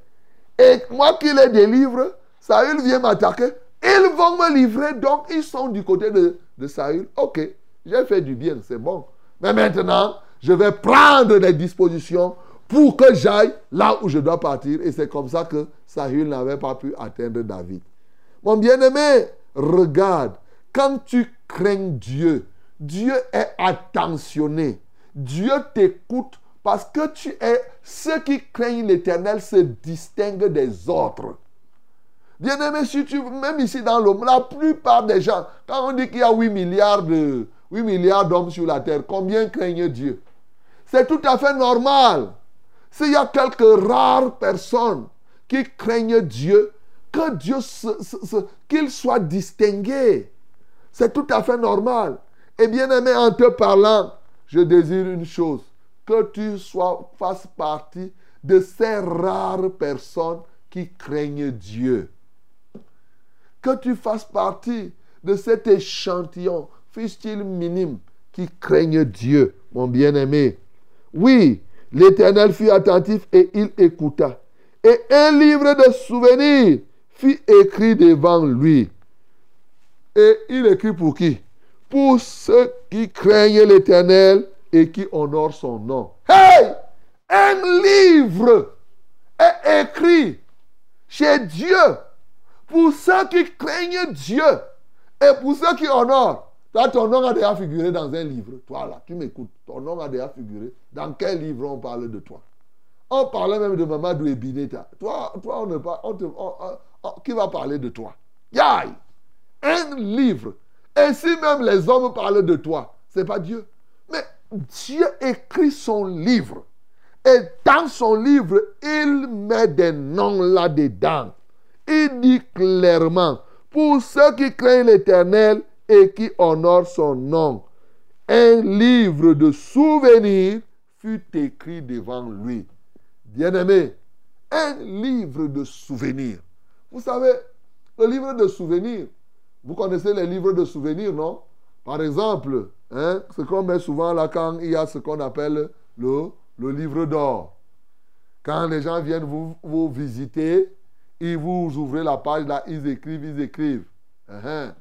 Et moi qui les délivre, Saül vient m'attaquer. Ils vont me livrer, donc ils sont du côté de, de Saül. Ok, j'ai fait du bien, c'est bon. Mais maintenant, je vais prendre des dispositions pour que j'aille là où je dois partir. Et c'est comme ça que Saül n'avait pas pu atteindre David. Mon bien-aimé, regarde, quand tu crains Dieu, Dieu est attentionné. Dieu t'écoute parce que tu es... Ceux qui craignent l'éternel se distinguent des autres. Bien-aimé, si tu, même ici dans l'homme, la plupart des gens, quand on dit qu'il y a 8 milliards de 8 milliards d'hommes sur la terre, combien craignent Dieu? C'est tout à fait normal. S'il y a quelques rares personnes qui craignent Dieu, que Dieu qu'il soit distingué. C'est tout à fait normal. Et bien aimé, en te parlant, je désire une chose, que tu sois, fasses partie de ces rares personnes qui craignent Dieu. Que tu fasses partie de cet échantillon, fût-il minime, qui craignent Dieu, mon bien-aimé. Oui, l'Éternel fut attentif et il écouta. Et un livre de souvenirs fut écrit devant lui. Et il écrit pour qui? Pour ceux qui craignent l'Éternel et qui honorent son nom. Hey Un livre est écrit chez Dieu pour ceux qui craignent Dieu et pour ceux qui honorent. Toi, ton nom a déjà figuré dans un livre. Toi, là, tu m'écoutes. Ton nom a déjà figuré. Dans quel livre on parle de toi? On parlait même de Mamadou Ebineta. Toi, toi on ne parle, qui va parler de toi? Yay Un livre. Et si même les hommes parlent de toi, ce n'est pas Dieu. Mais Dieu écrit son livre. Et dans son livre, il met des noms là-dedans. Il dit clairement, pour ceux qui craignent l'Éternel et qui honorent son nom, un livre de souvenirs fut écrit devant lui. Bien-aimé, un livre de souvenirs. Vous savez, le livre de souvenirs, vous connaissez les livres de souvenirs, non? Par exemple, hein, ce qu'on met souvent là quand il y a ce qu'on appelle le, le livre d'or. Quand les gens viennent vous, vous visiter, ils vous ouvrez la page là, ils écrivent, ils écrivent. Hein.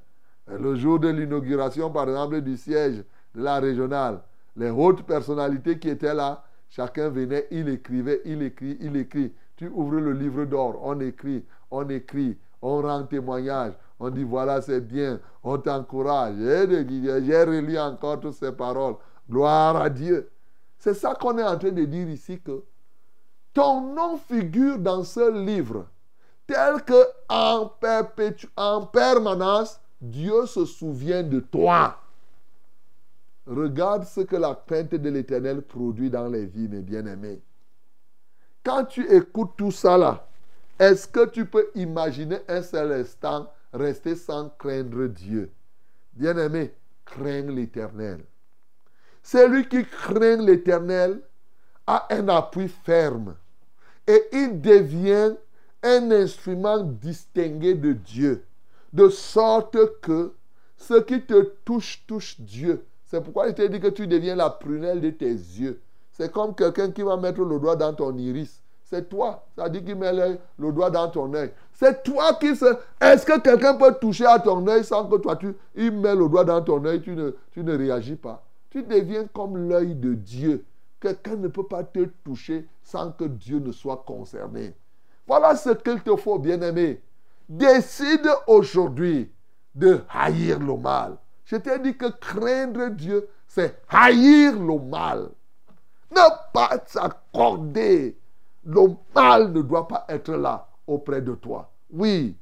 Le jour de l'inauguration, par exemple, du siège de la régionale, les hautes personnalités qui étaient là, chacun venait, il écrivait, il écrit, il écrit. Tu ouvres le livre d'or, on écrit, on écrit, on rend témoignage, on dit voilà, c'est bien, on t'encourage. J'ai relu encore toutes ces paroles. Gloire à Dieu. C'est ça qu'on est en train de dire ici que ton nom figure dans ce livre tel que en, en permanence, Dieu se souvient de toi. Regarde ce que la crainte de l'Éternel produit dans les vies, mes bien-aimés. Quand tu écoutes tout ça là, est-ce que tu peux imaginer un seul instant rester sans craindre Dieu? Bien-aimé, crains l'Éternel. Celui qui craint l'Éternel a un appui ferme et il devient un instrument distingué de Dieu, de sorte que ce qui te touche touche Dieu. C'est pourquoi il te dit que tu deviens la prunelle de tes yeux. C'est comme quelqu'un qui va mettre le doigt dans ton iris. C'est toi. Ça dit qu'il met le, le doigt dans ton œil. C'est toi qui se... Est-ce que quelqu'un peut toucher à ton œil sans que toi, tu il met le doigt dans ton œil, tu ne, tu ne réagis pas? Tu deviens comme l'œil de Dieu. Quelqu'un ne peut pas te toucher sans que Dieu ne soit concerné. Voilà ce qu'il te faut, bien-aimé. Décide aujourd'hui de haïr le mal. Je t'ai dit que craindre Dieu, c'est haïr le mal. Ne pas s'accorder. Le mal ne doit pas être là auprès de toi. Oui,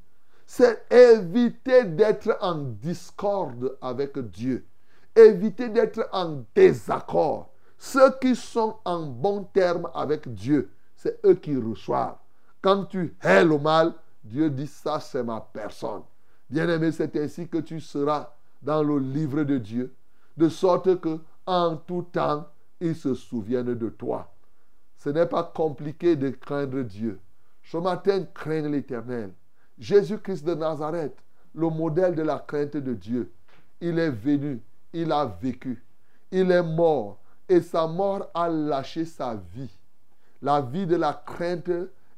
c'est éviter d'être en discorde avec Dieu. Éviter d'être en désaccord. Ceux qui sont en bon terme avec Dieu, c'est eux qui reçoivent. Quand tu hais le mal, Dieu dit ça, c'est ma personne. Bien-aimé, c'est ainsi que tu seras dans le livre de Dieu, de sorte que en tout temps, il se souvienne de toi. Ce n'est pas compliqué de craindre Dieu. Ce matin, crains l'Éternel. Jésus-Christ de Nazareth, le modèle de la crainte de Dieu, il est venu, il a vécu, il est mort et sa mort a lâché sa vie. La vie de la crainte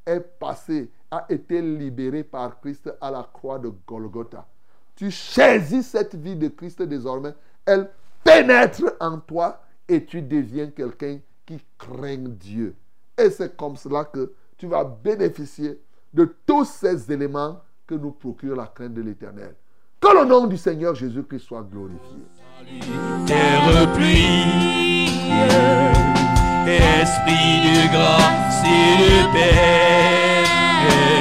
est passée, a été libérée par Christ à la croix de Golgotha. Tu saisis cette vie de Christ désormais, elle pénètre en toi et tu deviens quelqu'un qui craint Dieu. Et c'est comme cela que tu vas bénéficier de tous ces éléments que nous procure la crainte de l'Éternel. Que le nom du Seigneur Jésus-Christ soit glorifié. terre pluie, esprit de grâce repose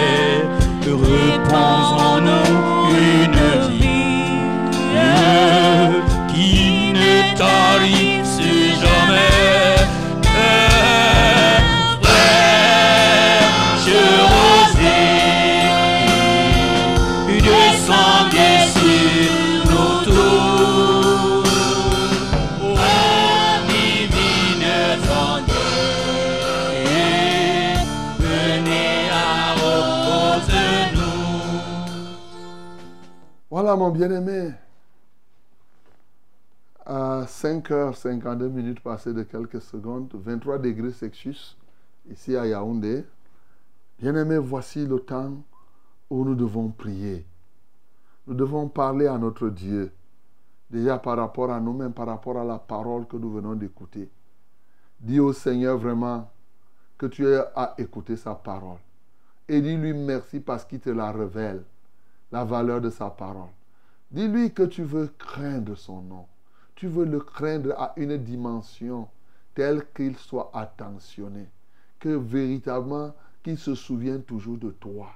Mon bien-aimé. À 5h52 minutes passées de quelques secondes, 23 degrés Celsius, ici à Yaoundé. Bien-aimé, voici le temps où nous devons prier. Nous devons parler à notre Dieu. Déjà par rapport à nous-mêmes, par rapport à la parole que nous venons d'écouter. Dis au Seigneur vraiment que tu as écouté sa parole. Et dis-lui merci parce qu'il te la révèle, la valeur de sa parole. Dis-lui que tu veux craindre son nom. Tu veux le craindre à une dimension telle qu'il soit attentionné. Que véritablement, qu'il se souvienne toujours de toi.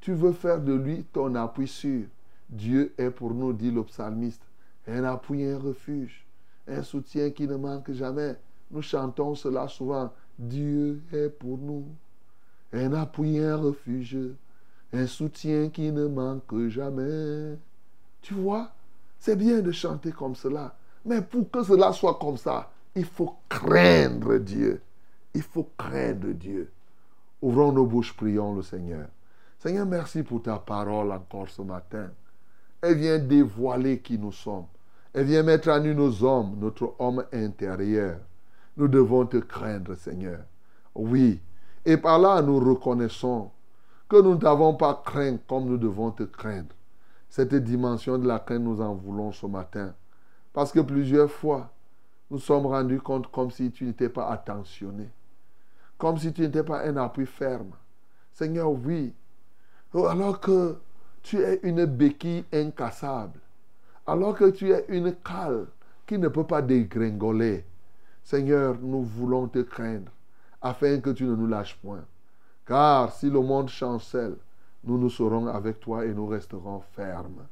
Tu veux faire de lui ton appui sûr. Dieu est pour nous, dit le psalmiste, un appui un refuge, un soutien qui ne manque jamais. Nous chantons cela souvent. Dieu est pour nous, un appui un refuge, un soutien qui ne manque jamais. Tu vois, c'est bien de chanter comme cela. Mais pour que cela soit comme ça, il faut craindre Dieu. Il faut craindre Dieu. Ouvrons nos bouches, prions le Seigneur. Seigneur, merci pour ta parole encore ce matin. Elle vient dévoiler qui nous sommes. Elle vient mettre à nu nos hommes, notre homme intérieur. Nous devons te craindre, Seigneur. Oui. Et par là, nous reconnaissons que nous ne t'avons pas craint comme nous devons te craindre. Cette dimension de la crainte, nous en voulons ce matin. Parce que plusieurs fois, nous sommes rendus compte comme si tu n'étais pas attentionné. Comme si tu n'étais pas un appui ferme. Seigneur, oui. Oh, Alors que tu es une béquille incassable. Alors que tu es une cale qui ne peut pas dégringoler. Seigneur, nous voulons te craindre afin que tu ne nous lâches point. Car si le monde chancelle, nous nous serons avec toi et nous resterons fermes.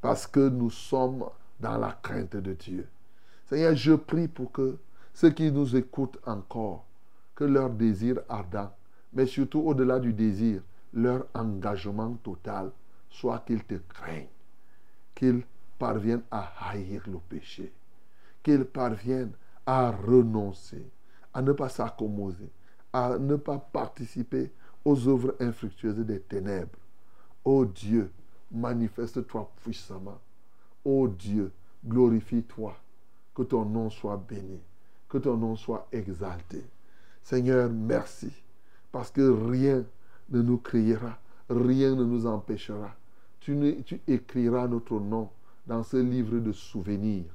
Parce que nous sommes dans la crainte de Dieu. Seigneur, je prie pour que ceux qui nous écoutent encore, que leur désir ardent, mais surtout au-delà du désir, leur engagement total soit qu'ils te craignent, qu'ils parviennent à haïr le péché, qu'ils parviennent à renoncer, à ne pas s'accommoder, à ne pas participer aux œuvres infructueuses des ténèbres. Ô Dieu, manifeste-toi puissamment. Ô Dieu, glorifie-toi. Que ton nom soit béni. Que ton nom soit exalté. Seigneur, merci. Parce que rien ne nous criera, rien ne nous empêchera. Tu, écriras notre nom dans ce livre de souvenirs.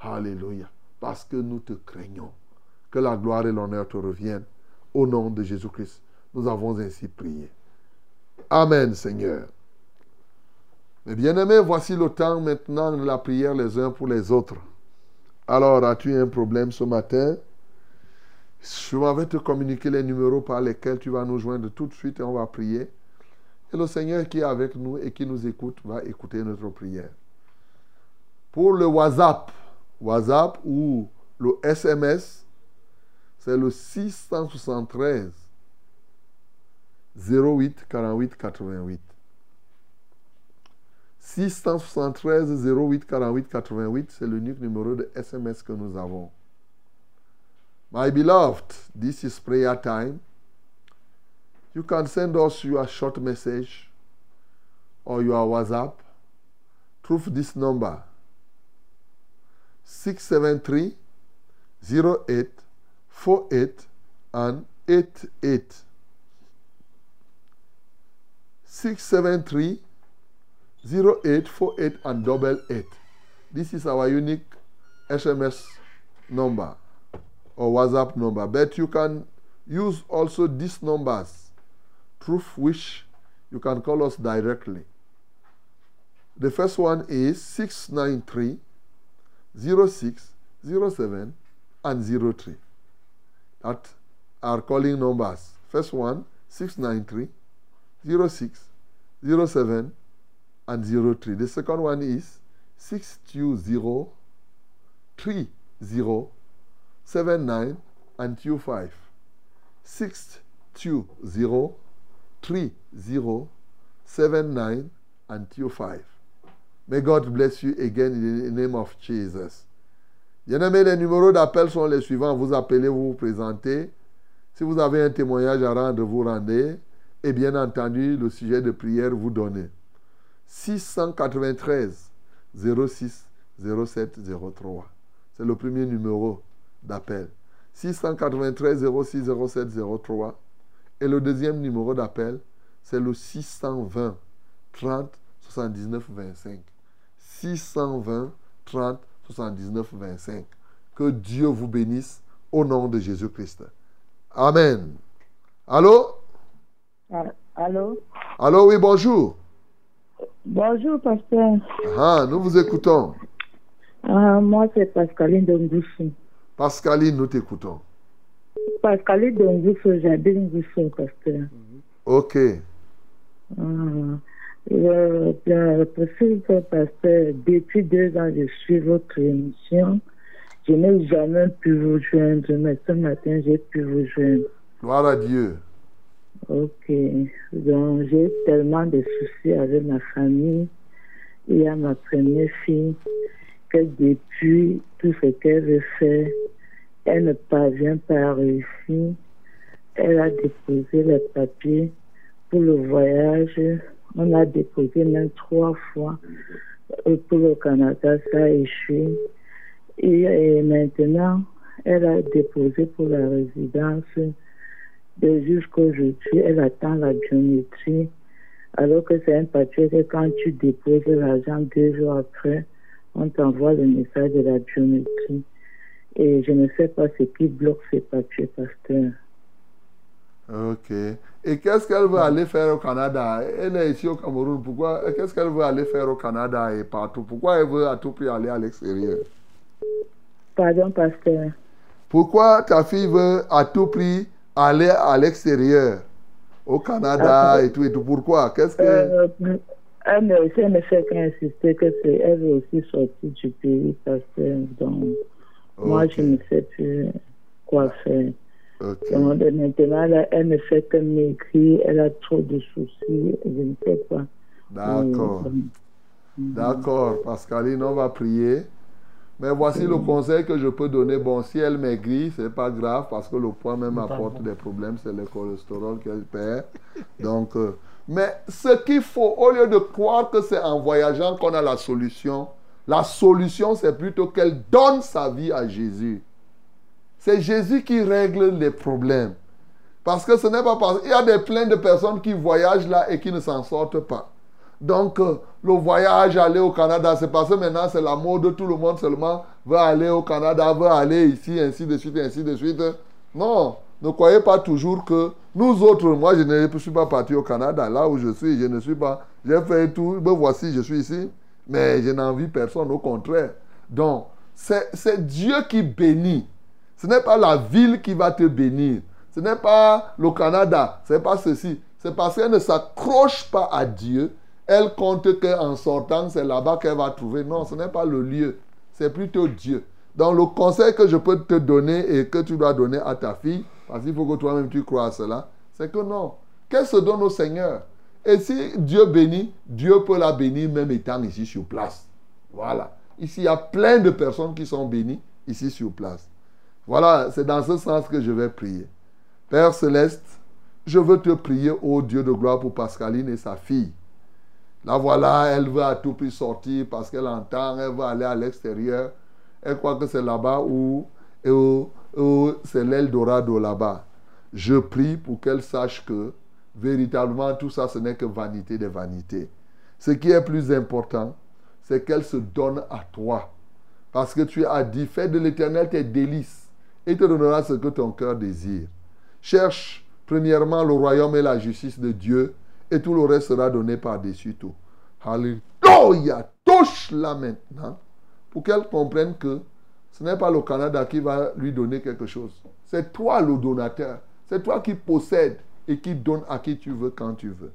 Alléluia. Parce que nous te craignons. Que la gloire et l'honneur te reviennent. Au nom de Jésus-Christ, nous avons ainsi prié. Amen, Seigneur. Mes bien-aimés, voici le temps maintenant de la prière les uns pour les autres. Alors, as-tu un problème ce matin? Je vais te communiquer les numéros par lesquels tu vas nous joindre tout de suite et on va prier. Et le Seigneur qui est avec nous et qui nous écoute va écouter notre prière. Pour le WhatsApp, WhatsApp ou le SMS, c'est le 673 08 48 88. 673 08 48 88, c'est l'unique numéro de SMS que nous avons. My beloved, this is prayer time. You can send us your short message or your WhatsApp through this number 673 08 48 and 88. 673 0848 and double eight. This is our unique SMS number or WhatsApp number. But you can use also these numbers through which you can call us directly. The first one is 693 06 07 and 03. That are calling numbers. First one 693 06 07 and 03. The second one is 620 30 79 and 25. 620 30 79 and 25. May God bless you again in the name of Jesus. Bien-aimés, les numéros d'appel sont les suivants. Vous appelez, vous vous présentez. Si vous avez un témoignage à rendre, vous rendez. Et bien entendu, le sujet de prière, vous donnez. 693 06 07 03. C'est le premier numéro d'appel. 693 06 07 03. Et le deuxième numéro d'appel, c'est le 620 30 79 25. 620 30 79 25. Que Dieu vous bénisse au nom de Jésus-Christ. Amen. Allô? Allô? Allô, oui, bonjour. Bonjour, pasteur. Ah, nous vous écoutons. Ah, moi, c'est Pascaline Dongoussou. Pascaline, nous t'écoutons. Pascaline Dongoussou, j'habite Ngoussou, pasteur. Ok. Ah, le, le possible, pasteur, depuis deux ans, je suis votre émission. Je n'ai jamais pu vous joindre, mais ce matin, j'ai pu vous joindre. Gloire à Dieu. Ok. Donc, j'ai tellement de soucis avec ma famille. Il y a ma première fille que depuis tout ce qu'elle veut faire, elle ne parvient pas à réussir. Elle a déposé les papiers pour le voyage. On a déposé même trois fois pour le Canada, ça a échoué. Et maintenant, elle a déposé pour la résidence de jusqu'aujourd'hui, elle attend la biométrie, alors que c'est un papier que quand tu déposes l'argent deux jours après, on t'envoie le message de la biométrie. Et je ne sais pas ce qui bloque ces papiers, pasteur. Ok. Et qu'est-ce qu'elle veut aller faire au Canada? Elle est ici au Cameroun. Pourquoi Qu'est-ce qu'elle veut aller faire au Canada et partout? Pourquoi elle veut à tout prix aller à l'extérieur? Pardon, pasteur. Pourquoi ta fille veut à tout prix aller à l'extérieur Au Canada et tout et tout. Pourquoi? Qu'est-ce que... Euh, elle, ne, elle ne fait qu'insister que c'est elle aussi sortir du pays, pasteur. Donc, moi, je ne sais plus quoi faire. Ok. Donc, maintenant, elle ne fait que m'écrire, elle a trop de soucis, je ne sais pas. D'accord. D'accord. Pascaline, on va prier Mais voici le conseil que je peux donner. Bon, si elle maigrit, c'est pas grave parce que le poids même apporte des problèmes. C'est le cholestérol qu'elle perd. Donc, euh, mais ce qu'il faut, au lieu de croire que c'est en voyageant qu'on a la solution, la solution, c'est plutôt qu'elle donne sa vie à Jésus. C'est Jésus qui règle les problèmes. Parce que ce n'est pas parce... Il y a des plein de personnes qui voyagent là et qui ne s'en sortent pas. Donc, euh, le voyage, aller au Canada, c'est parce que maintenant c'est la mode, tout le monde seulement veut aller au Canada, veut aller ici, ainsi de suite, ainsi de suite. Non, ne croyez pas toujours que nous autres, moi je ne suis pas parti au Canada, là où je suis, je ne suis pas, j'ai fait tout, me voici, je suis ici, mais je n'envie personne, au contraire. Donc, c'est Dieu qui bénit. Ce n'est pas la ville qui va te bénir. Ce n'est pas le Canada. Ce n'est pas ceci. C'est parce qu'elle ne s'accroche pas à Dieu. Elle compte qu'en sortant, c'est là-bas qu'elle va trouver. Non, ce n'est pas le lieu. C'est plutôt Dieu. Donc le conseil que je peux te donner et que tu dois donner à ta fille, parce qu'il faut que toi-même tu crois à cela, c'est que non. Qu'elle se donne au Seigneur. Et si Dieu bénit, Dieu peut la bénir même étant ici sur place. Voilà. Ici, il y a plein de personnes qui sont bénies ici sur place. Voilà, c'est dans ce sens que je vais prier. Père céleste, je veux te prier, ô Dieu de gloire, pour Pascaline et sa fille. Là, voilà, elle veut à tout prix sortir parce qu'elle entend, elle veut aller à l'extérieur. Elle croit que c'est là-bas où, où- où c'est l'Eldorado là-bas. Je prie pour qu'elle sache que véritablement tout ça, ce n'est que vanité des vanités. Ce qui est plus important, c'est qu'elle se donne à toi. Parce que tu as dit, fais de l'éternel tes délices et te donnera ce que ton cœur désire. Cherche premièrement le royaume et la justice de Dieu et tout le reste sera donné par-dessus tout. Alléluia. Touche-la maintenant pour qu'elle comprenne que ce n'est pas le Canada qui va lui donner quelque chose. C'est toi le donateur. C'est toi qui possèdes et qui donne à qui tu veux quand tu veux.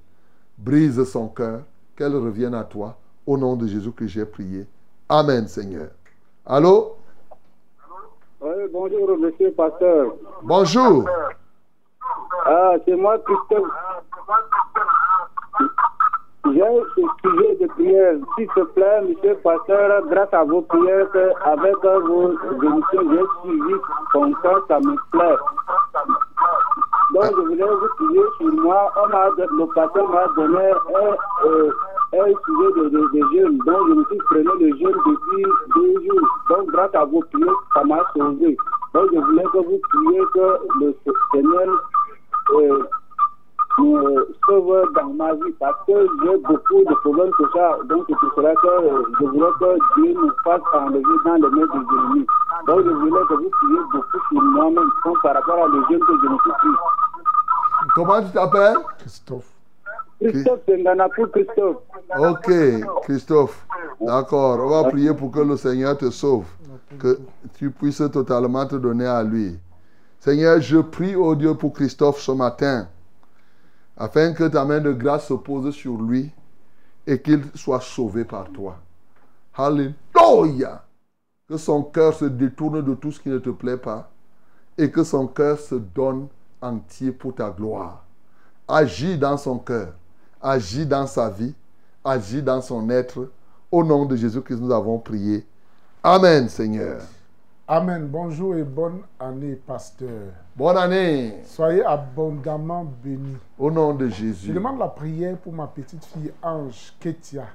Brise son cœur, qu'elle revienne à toi. Au nom de Jésus que j'ai prié. Amen, Seigneur. Allô? Oui, bonjour, monsieur le pasteur. Bonjour. Ah, c'est moi, Christophe. J'ai un sujet de prière. S'il te plaît, monsieur pasteur, grâce à vos prières, avec vos émissions, j'ai suivi ton cœur, ça me plaît. Donc, je voulais vous prier sur moi. On le pasteur m'a donné un, euh, un sujet de, de, jeûne. Donc, je me suis prené le jeûne depuis deux jours. Donc, grâce à vos prières, ça m'a sauvé. Donc, je voulais que vous priez que le Seigneur euh, me sauve dans ma vie parce que j'ai beaucoup de problèmes que ça. Donc, c'est pour cela que euh, je voulais que Dieu me fasse enlever dans les mains des ennemis. Donc, je voulais que vous priez beaucoup sur moi-même par rapport à le jeûne que je me suis pris. Comment tu t'appelles? Christophe. Christophe Senganapu Christophe. Ok, Christophe. D'accord. On va prier pour que le Seigneur te sauve. Que tu puisses totalement te donner à lui. Seigneur, je prie, au Dieu, pour Christophe ce matin. Afin que ta main de grâce se pose sur lui et qu'il soit sauvé par toi. Alléluia. Que son cœur se détourne de tout ce qui ne te plaît pas et que son cœur se donne entier pour ta gloire. Agis dans son cœur, agis dans sa vie, agis dans son être. Au nom de Jésus-Christ, nous avons prié. Amen, Seigneur. Amen. Bonjour et bonne année, pasteur. Bonne année. Soyez abondamment bénis. Au nom de Je Jésus. demande la prière pour ma petite fille Ange Ketia,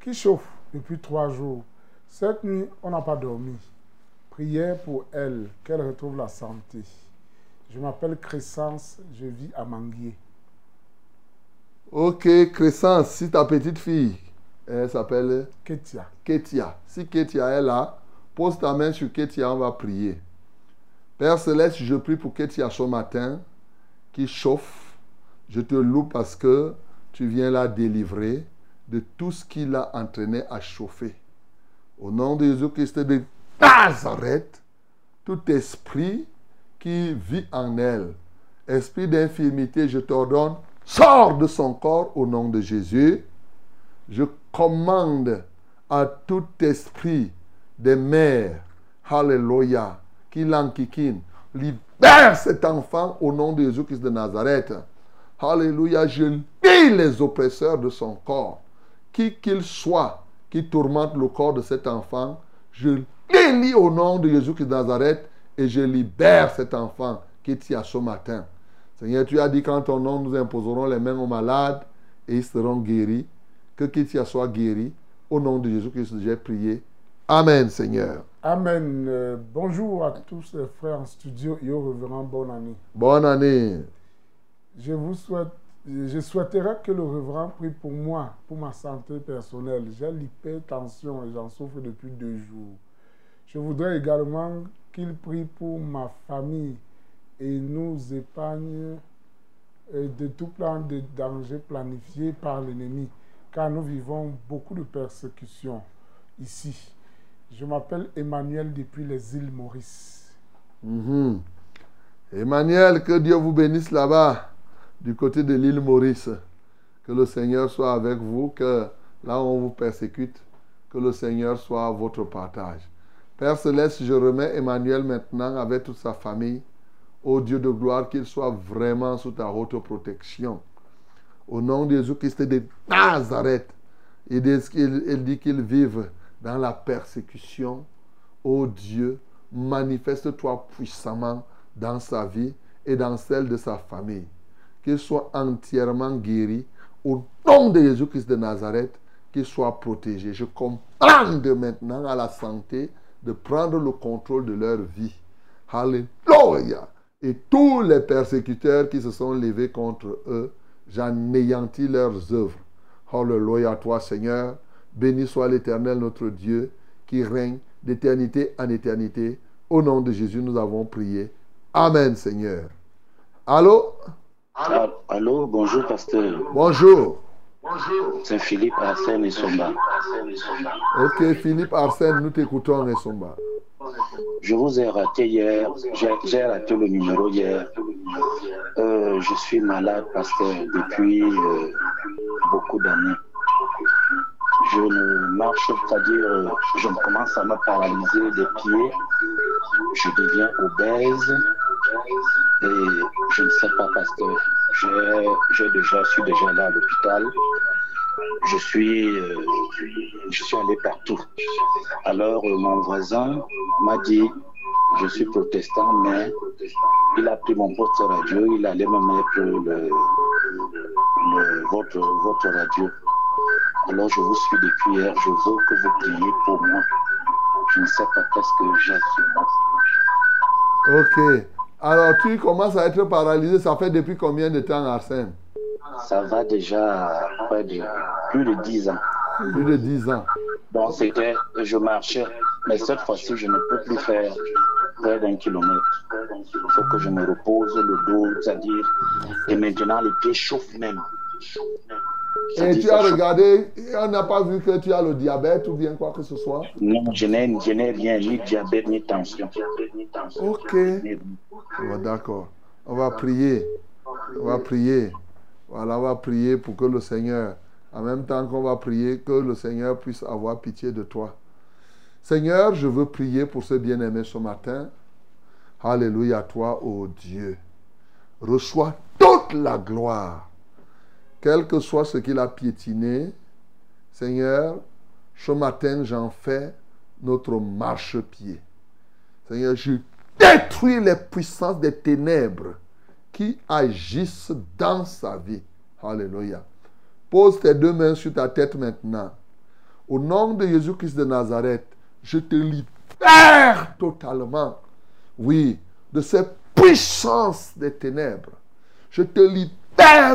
qui chauffe depuis trois jours. Cette nuit, on n'a pas dormi. Prière pour elle, qu'elle retrouve la santé. Je m'appelle Crescence, je vis à Manguier. Ok, Crescence, si ta petite fille, elle s'appelle Ketia. Ketia. Si Ketia est là, pose ta main sur Ketia, on va prier. Père Céleste, je prie pour Ketia ce matin, qui chauffe. Je te loue parce que tu viens la délivrer de tout ce qui l'a entraîné à chauffer. Au nom de Jésus-Christ de Nazareth, tout esprit qui vit en elle, esprit d'infirmité, je t'ordonne, sors de son corps au nom de Jésus. Je commande à tout esprit des mères, Alléluia, qui l'enquiquine, libère cet enfant au nom de Jésus-Christ de Nazareth. Alléluia, je lis les oppresseurs de son corps, qui qu'il soit, qui tourmente le corps de cet enfant, je guéris au nom de Jésus-Christ de Nazareth et je libère cet enfant qui est ce matin. Seigneur, tu as dit qu'en ton nom, nous imposerons les mains aux malades et ils seront guéris. Que Kétia soit guéri. Au nom de Jésus-Christ, j'ai prié. Amen, Seigneur. Amen. Euh, bonjour à tous les frères en studio et au reverend, bonne année. Bonne année. Je vous souhaite, je souhaiterais que le reverend prie pour moi, pour ma santé personnelle. J'ai l'hypertension et j'en souffre depuis deux jours. Je voudrais également qu'il prie pour ma famille et nous épargne euh, de tout plan de danger planifié par l'ennemi, car nous vivons beaucoup de persécutions ici. Je m'appelle Emmanuel depuis les îles Maurice. Mhm. Emmanuel, que Dieu vous bénisse là-bas, du côté de l'île Maurice. Que le Seigneur soit avec vous, que là où on vous persécute, que le Seigneur soit votre partage. Père Céleste, je remets Emmanuel maintenant avec toute sa famille. Ô Dieu de gloire, qu'il soit vraiment sous ta haute protection. Au nom de Jésus-Christ de Nazareth, il dit qu'il il dit qu'il vive dans la persécution. Ô Dieu, manifeste-toi puissamment dans sa vie et dans celle de sa famille. Qu'il soit entièrement guéri. Au nom de Jésus-Christ de Nazareth, qu'il soit protégé. Je commande maintenant à la santé de prendre le contrôle de leur vie. Alléluia. Et tous les persécuteurs qui se sont levés contre eux, j'anéantis leurs œuvres. Alléluia à toi, Seigneur. Béni soit l'Éternel, notre Dieu, qui règne d'éternité en éternité. Au nom de Jésus, nous avons prié. Amen, Seigneur. Allô? Allô, bonjour pasteur. Bonjour. C'est Philippe Arsène et Somba. Ok, Philippe Arsène, nous t'écoutons, Esomba. Je vous ai raté hier, j'ai raté le numéro hier. Euh, je suis malade parce que depuis euh, beaucoup d'années, je ne marche, c'est-à-dire euh, je commence à me paralyser des pieds, je deviens obèse et je ne sais pas parce que j'ai déjà, je suis déjà là à l'hôpital. Je suis, euh, je suis allé partout. Alors euh, mon voisin m'a dit, je suis protestant, mais il a pris mon poste radio, il allait me mettre le- votre, votre radio. Alors je vous suis depuis hier, je veux que vous priez pour moi. Je ne sais pas qu'est-ce que j'ai. Ok. Alors, tu commences à être paralysé. Ça fait depuis combien de temps, Arsène? Ça va déjà près de plus de 10 ans. Plus de 10 ans. Bon, c'était, je marchais, mais cette fois-ci, je ne peux plus faire près d'un kilomètre. Il faut que je me repose le dos, c'est-à-dire, et maintenant les pieds chauffent même. Et tu as regardé, on n'a pas vu que tu as le diabète ou bien quoi que ce soit Non, je n'ai, je n'ai rien, ni diabète, ni tension. Ok. Bon, D'accord. On va prier. On va prier. Voilà, on va prier pour que le Seigneur, en même temps qu'on va prier, que le Seigneur puisse avoir pitié de toi. Seigneur, je veux prier pour ce bien-aimé ce matin. Alléluia à toi, ô Dieu. Reçois toute la gloire. Quel que soit ce qu'il a piétiné, Seigneur, ce matin, j'en fais notre marchepied. Seigneur, je détruis les puissances des ténèbres qui agissent dans sa vie. Alléluia. Pose tes deux mains sur ta tête maintenant. Au nom de Jésus-Christ de Nazareth, je te libère totalement, oui, de ces puissances des ténèbres. Je te libère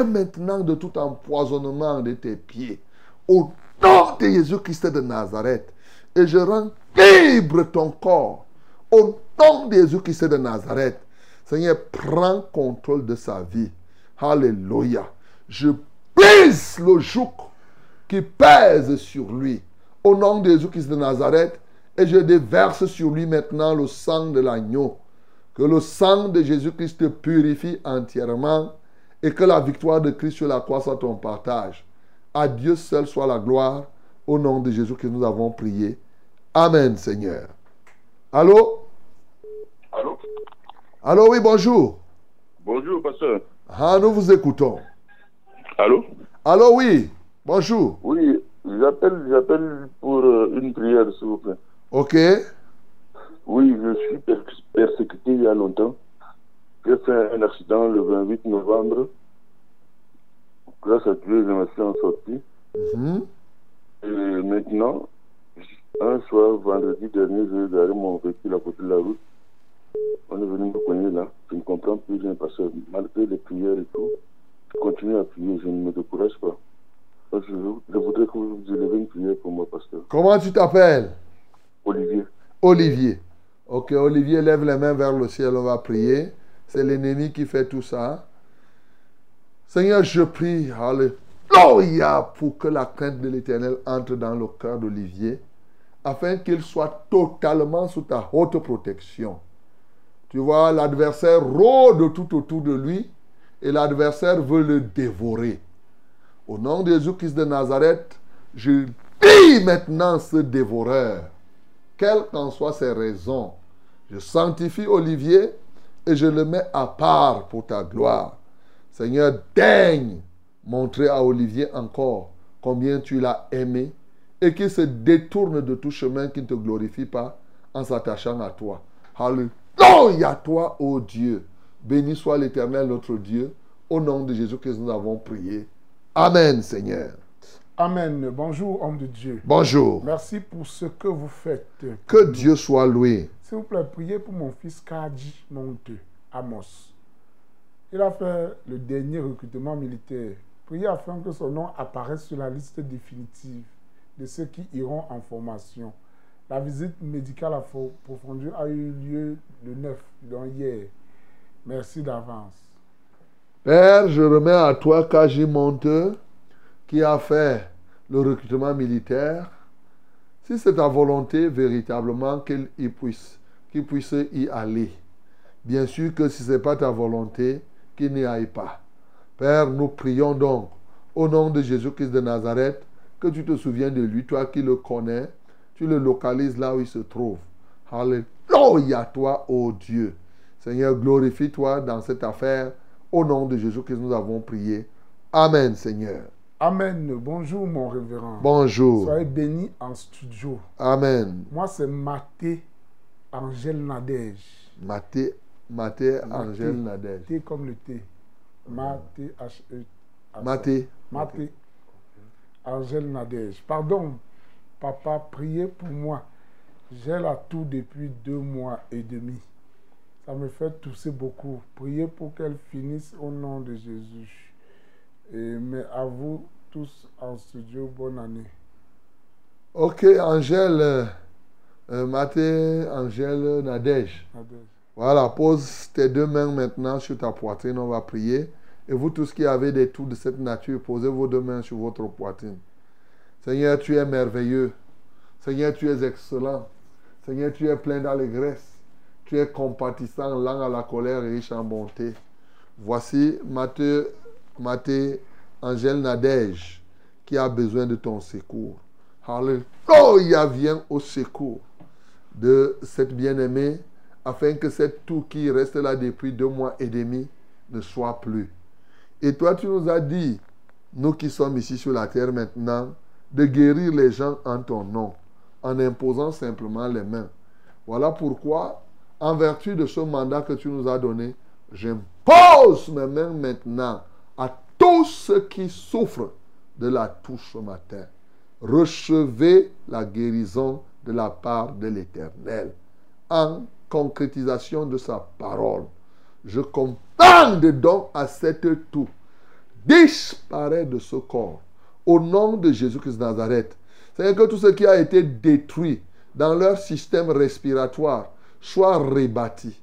maintenant de tout empoisonnement de tes pieds. Au nom de Jésus-Christ de Nazareth. Et je rends libre ton corps. Au nom de Jésus-Christ de Nazareth. Seigneur, prends contrôle de sa vie. Alléluia. Je brise le joug qui pèse sur lui. Au nom de Jésus-Christ de Nazareth. Et je déverse sur lui maintenant le sang de l'agneau. Que le sang de Jésus-Christ purifie entièrement et que la victoire de Christ sur la croix soit ton partage. À Dieu seul soit la gloire. Au nom de Jésus que nous avons prié. Amen, Seigneur. Allô? Allô? Allô, oui, bonjour. Bonjour, pasteur. Ah, nous vous écoutons. Allô? Allô, oui, bonjour. Oui, j'appelle, j'appelle pour euh, une prière, s'il vous plaît. Ok. Oui, je suis per- persécuté il y a longtemps. J'ai fait un accident le 28 novembre. Grâce à Dieu, je me suis en sorti. Mhm. Et maintenant, un soir, vendredi dernier, j'ai garé mon véhicule à côté de la route. On est venu me cogner là. Je ne comprends plus rien parce que malgré les prières et tout, je continue à prier, je ne me décourage pas. Donc, je, je voudrais que vous élevez une prière pour moi, pasteur. Comment tu t'appelles? Olivier. Olivier. Ok, Olivier, lève les mains vers le ciel, on va prier. C'est l'ennemi qui fait tout ça. Seigneur, je prie, Alléluia, pour que la crainte de l'éternel entre dans le cœur d'Olivier, afin qu'il soit totalement sous ta haute protection. Tu vois, l'adversaire rôde tout autour de lui et l'adversaire veut le dévorer. Au nom de Jésus-Christ de Nazareth, je dis maintenant ce dévoreur, quelles qu'en soient ses raisons. Je sanctifie Olivier et je le mets à part pour ta gloire. Seigneur, daigne montrer à Olivier encore combien tu l'as aimé et qu'il se détourne de tout chemin qui ne te glorifie pas en s'attachant à toi. Alléluia, toi, ô Dieu. Béni soit l'Éternel, notre Dieu. Au nom de Jésus-Christ, nous avons prié. Amen, Seigneur. Amen. Bonjour, homme de Dieu. Bonjour. Merci pour ce que vous faites. Que Dieu soit loué. S'il vous plaît, priez pour mon fils Kadi Monte, Amos. Il a fait le dernier recrutement militaire. Priez afin que son nom apparaisse sur la liste définitive de ceux qui iront en formation. La visite médicale approfondie a eu lieu le 9, donc hier. Merci d'avance. Père, je remets à toi Kaji Monte qui a fait le recrutement militaire. Si c'est ta volonté véritablement qu'il y puisse, qu'il puisse y aller. Bien sûr que si ce n'est pas ta volonté, qu'il n'y aille pas. Père, nous prions donc au nom de Jésus-Christ de Nazareth que tu te souviens de lui, toi qui le connais, tu le localises là où il se trouve. Alléluia, toi, ô Dieu. Seigneur, glorifie-toi dans cette affaire. Au nom de Jésus-Christ, nous avons prié. Amen, Seigneur. Amen. Bonjour, mon révérend. Bonjour. Soyez bénis en studio. Amen. Moi, c'est Mathé Angèle Nadège. Mathé, Mathé Angèle Nadège. T comme le T. Mathé H-E. Mathé. Mathé Angèle Nadège. Pardon, papa, priez pour moi. J'ai la toux depuis deux mois et demi. Ça me fait tousser beaucoup. Priez pour qu'elle finisse au nom de Jésus. Et, mais à vous tous en studio, bonne année. Ok, Angèle, euh, Mathé, Angèle, Nadège. Nadège. Voilà, pose tes deux mains maintenant sur ta poitrine, on va prier. Et vous tous qui avez des tours de cette nature, posez vos deux mains sur votre poitrine. Seigneur, tu es merveilleux. Seigneur, tu es excellent. Seigneur, tu es plein d'allégresse. Tu es compatissant, lent à la colère et riche en bonté. Voici Mathé, Mathé Angèle Nadège qui a besoin de ton secours. Alléluia, viens au secours de cette bien-aimée afin que cette toux qui reste là depuis deux mois et demi ne soit plus. Et toi, tu nous as dit, nous qui sommes ici sur la terre maintenant, de guérir les gens en ton nom, en imposant simplement les mains. Voilà pourquoi, en vertu de ce mandat que tu nous as donné, j'impose mes mains maintenant à tous ceux qui souffrent de la toux ce matin. Recevez la guérison de la part de l'Éternel en concrétisation de sa parole. Je commande donc à cette toux disparaît de ce corps au nom de Jésus-Christ de Nazareth. C'est que tout ce qui a été détruit dans leur système respiratoire soit rebâti.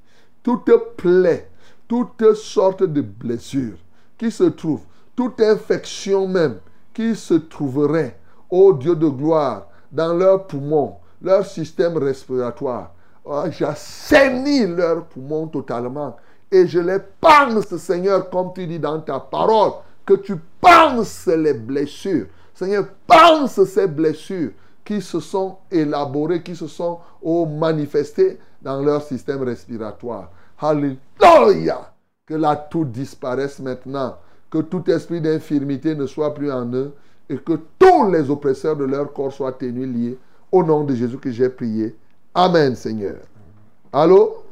Toute plaie, toute sorte de blessure qui se trouve, toute infection même qui se trouverait, ô Dieu de gloire, dans leurs poumons, leur système respiratoire, oh, j'assainis leurs poumons totalement et je les pense, Seigneur, comme tu dis dans ta parole, que tu penses les blessures. Seigneur, pense ces blessures qui se sont élaborées, qui se sont oh, manifestées dans leur système respiratoire. Alléluia! Que la toux disparaisse maintenant, que tout esprit d'infirmité ne soit plus en eux et que tous les oppresseurs de leur corps soient tenus liés. Au nom de Jésus que j'ai prié. Amen, Seigneur. Allô?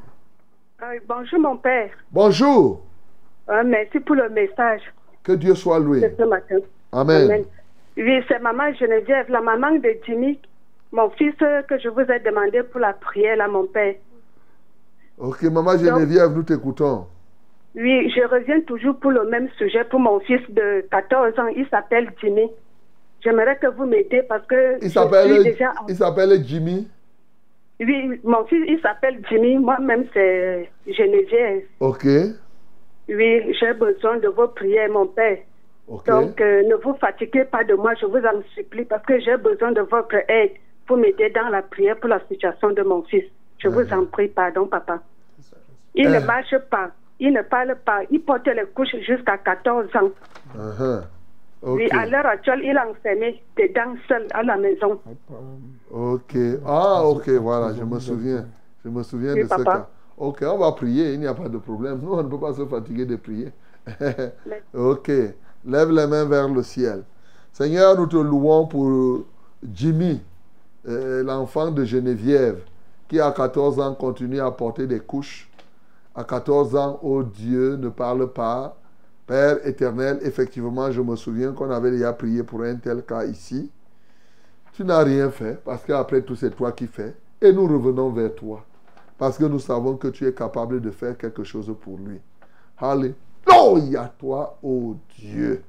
Euh, bonjour mon père. Bonjour. Euh, merci pour le message Que Dieu soit loué. ce matin. Amen. Oui, c'est maman Geneviève, la maman de Jimmy, mon fils euh, que je vous ai demandé pour la prière, là, mon père. Ok, maman Geneviève, nous t'écoutons. Oui, je reviens toujours pour le même sujet pour mon fils de 14 ans. Il s'appelle Jimmy. J'aimerais que vous m'aidiez parce que Il s'appelle déjà... il s'appelle Jimmy. Oui, mon fils, il s'appelle Jimmy. Moi-même, c'est Geneviève. Ok. Oui, j'ai besoin de vos prières, mon père. Ok. Donc, euh, ne vous fatiguez pas de moi, je vous en supplie, parce que j'ai besoin de votre aide pour m'aider dans la prière pour la situation de mon fils. Je vous en prie, pardon, papa. Il ne Euh. marche pas, il ne parle pas, il porte les couches jusqu'à 14 ans. Uh-huh. Ok. Oui, à l'heure actuelle, il est enfermé dedans seul à la maison. Ok. Ah, ok, voilà, je me souviens. Je me souviens Oui, de ce cas. Ok, on va prier, il n'y a pas de problème. Nous, on ne peut pas se fatiguer de prier. [laughs] [laughs] ok. Lève les mains vers le ciel. Seigneur, nous te louons pour Jimmy, euh, l'enfant de Geneviève, qui à 14 ans continue à porter des couches. À 14 ans, oh Dieu, ne parle pas. Père éternel, effectivement, je me souviens qu'on avait déjà prié pour un tel cas ici. Tu n'as rien fait parce qu'après tout, c'est toi qui fais. Et nous revenons vers toi parce que nous savons que tu es capable de faire quelque chose pour lui. Alléluia, toi, ô Dieu.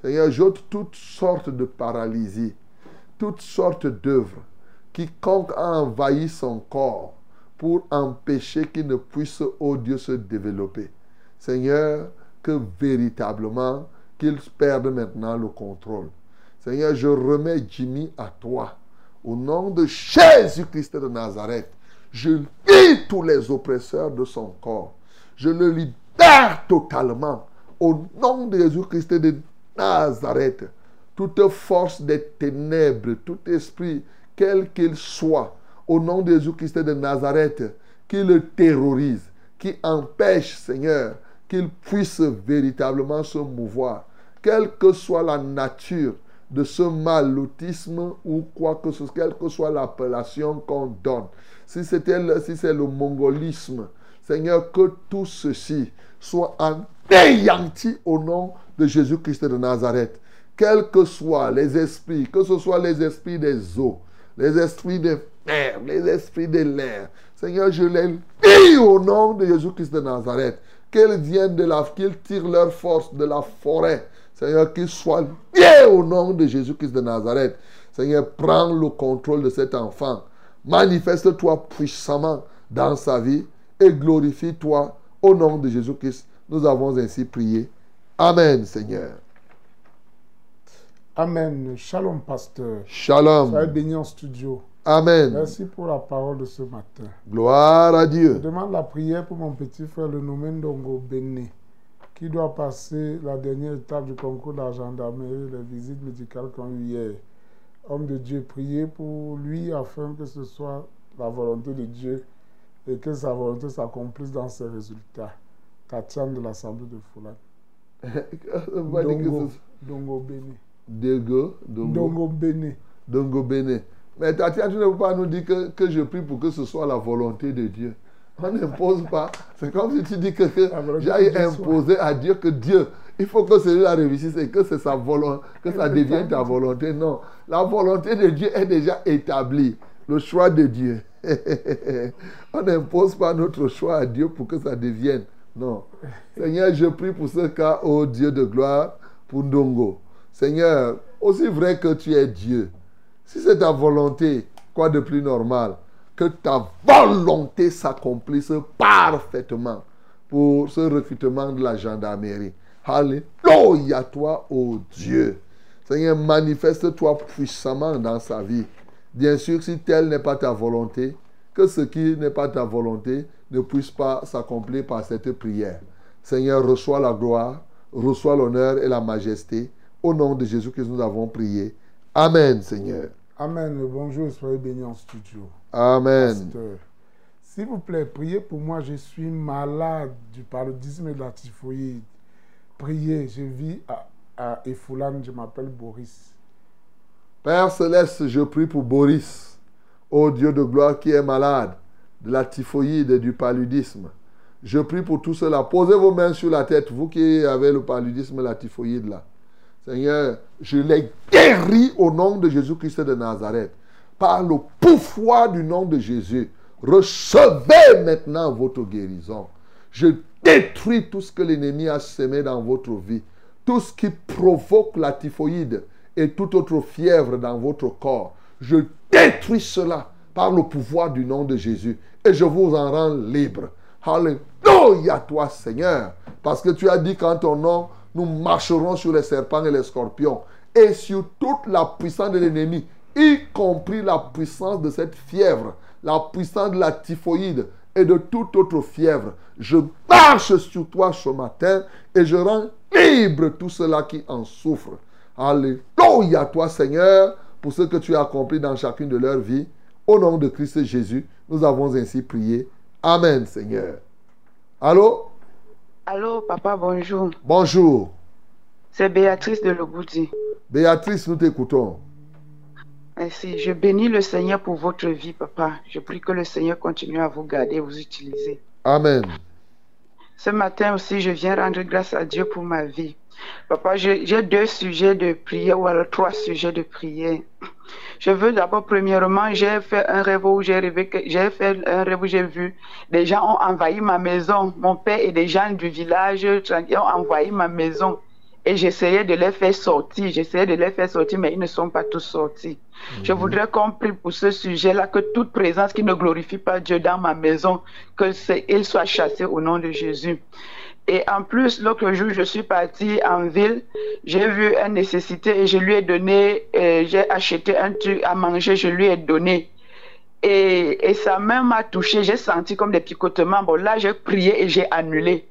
Seigneur, j'ôte toutes sortes de paralysie, toutes sortes d'œuvres. Quiconque a envahi son corps pour empêcher qu'il ne puisse, ô Dieu, se développer. Seigneur, que véritablement qu'il perde maintenant le contrôle. Seigneur, je remets Jimmy à toi. Au nom de Jésus-Christ de Nazareth, je lis tous les oppresseurs de son corps. Je le libère totalement. Au nom de Jésus-Christ de Nazareth, toute force des ténèbres, tout esprit, quel qu'il soit, au nom de Jésus-Christ de Nazareth, qui le terrorise, qui empêche, Seigneur, qu'il puisse véritablement se mouvoir, quelle que soit la nature de ce mal, l'autisme ou quoi que ce soit, quelle que soit l'appellation qu'on donne. Si c'était le- si c'est le mongolisme, Seigneur, que tout ceci soit anéanti au nom de Jésus-Christ de Nazareth. Quels que soient les esprits, que ce soit les esprits des eaux, les esprits des mers, les esprits de l'air. Seigneur, je les lis au nom de Jésus-Christ de Nazareth. Qu'ils viennent de la, qu'ils tirent leur force de la forêt. Seigneur, qu'ils soient liés au nom de Jésus-Christ de Nazareth. Seigneur, prends le contrôle de cet enfant. Manifeste-toi puissamment dans sa vie et glorifie-toi au nom de Jésus-Christ. Nous avons ainsi prié. Amen, Seigneur. Amen. Shalom, pasteur. Shalom. Soyez bénis en studio. Amen. Merci pour la parole de ce matin. Gloire à Je Dieu. demande la prière pour mon petit frère, le nommé Ndongo Béné, qui doit passer la dernière étape du concours de la gendarmerie, les visites médicales qu'on eu hier. Homme de Dieu, priez pour lui afin que ce soit la volonté de Dieu et que sa volonté s'accomplisse dans ses résultats. Tatiane de l'Assemblée de Foulane. [laughs] Dongo, Dongo Béné. Dego, Dongo. Dongo Béné. Dongo Béné. Mais Tatiana, tu ne peux pas nous dire que, que je prie pour que ce soit la volonté de Dieu. On n'impose pas. C'est comme si tu dis que, que j'aille imposer à Dieu que Dieu, il faut que celui-là réussisse et que c'est sa volonté, que ça devienne ta volonté. Non. La volonté de Dieu est déjà établie. Le choix de Dieu. [laughs] On n'impose pas notre choix à Dieu pour que ça devienne. Non. Seigneur, je prie pour ce cas, ô Dieu de gloire, pour Ndongo. Seigneur, aussi vrai que tu es Dieu, si c'est ta volonté, quoi de plus normal que ta volonté s'accomplisse parfaitement pour ce recrutement de la gendarmerie? Alléluia, toi, ô Dieu. Seigneur, manifeste-toi puissamment dans sa vie. Bien sûr, si telle n'est pas ta volonté, que ce qui n'est pas ta volonté ne puisse pas s'accomplir par cette prière. Seigneur, reçois la gloire, reçois l'honneur et la majesté. Au nom de Jésus que nous avons prié. Amen, Seigneur. Amen. Bonjour, soyez bénis en studio. Amen. Pasteur. S'il vous plaît, priez pour moi. Je suis malade du paludisme et de la typhoïde. Priez, je vis à, à Efoulan, je m'appelle Boris. Père céleste, je prie pour Boris, ô Dieu de gloire qui est malade de la typhoïde et du paludisme. Je prie pour tout cela. Posez vos mains sur la tête, vous qui avez le paludisme et la typhoïde là. Seigneur, je les guéris au nom de Jésus-Christ de Nazareth. Par le pouvoir du nom de Jésus, recevez maintenant votre guérison. Je détruis tout ce que l'ennemi a semé dans votre vie. Tout ce qui provoque la typhoïde et toute autre fièvre dans votre corps. Je détruis cela par le pouvoir du nom de Jésus. Et je vous en rends libre. Alléluia toi Seigneur. Parce que tu as dit qu'en ton nom, nous marcherons sur les serpents et les scorpions. Et sur toute la puissance de l'ennemi, y compris la puissance de cette fièvre, la puissance de la typhoïde et de toute autre fièvre. Je marche sur toi ce matin et je rends libre tous ceux-là qui en souffrent. Alléluia toi Seigneur pour ce que tu as accompli dans chacune de leurs vies. Au nom de Christ Jésus, nous avons ainsi prié. Amen Seigneur. Allô? Allô, papa, bonjour. Bonjour. C'est Béatrice de Logoudi. Béatrice, nous t'écoutons. Merci. Je bénis le Seigneur pour votre vie, papa. Je prie que le Seigneur continue à vous garder et vous utiliser. Amen. Ce matin aussi, je viens rendre grâce à Dieu pour ma vie. Papa, j'ai deux sujets de prière ou alors trois sujets de prière. Je veux d'abord, premièrement, j'ai fait un rêve où j'ai rêvé que j'ai fait un rêve où j'ai vu des gens ont envahi ma maison. Mon père et des gens du village ont envahi ma maison. Et j'essayais de les faire sortir. J'essayais de les faire sortir, mais ils ne sont pas tous sortis. Je voudrais qu'on prie pour ce sujet-là, que toute présence qui ne glorifie pas Dieu dans ma maison, que soit chassé au nom de Jésus. Et en plus, l'autre jour, je suis partie en ville, j'ai vu une nécessité et je lui ai donné, euh, j'ai acheté un truc à manger, je lui ai donné. Et, et sa main m'a touché, j'ai senti comme des picotements. Bon, là, j'ai prié et j'ai annulé.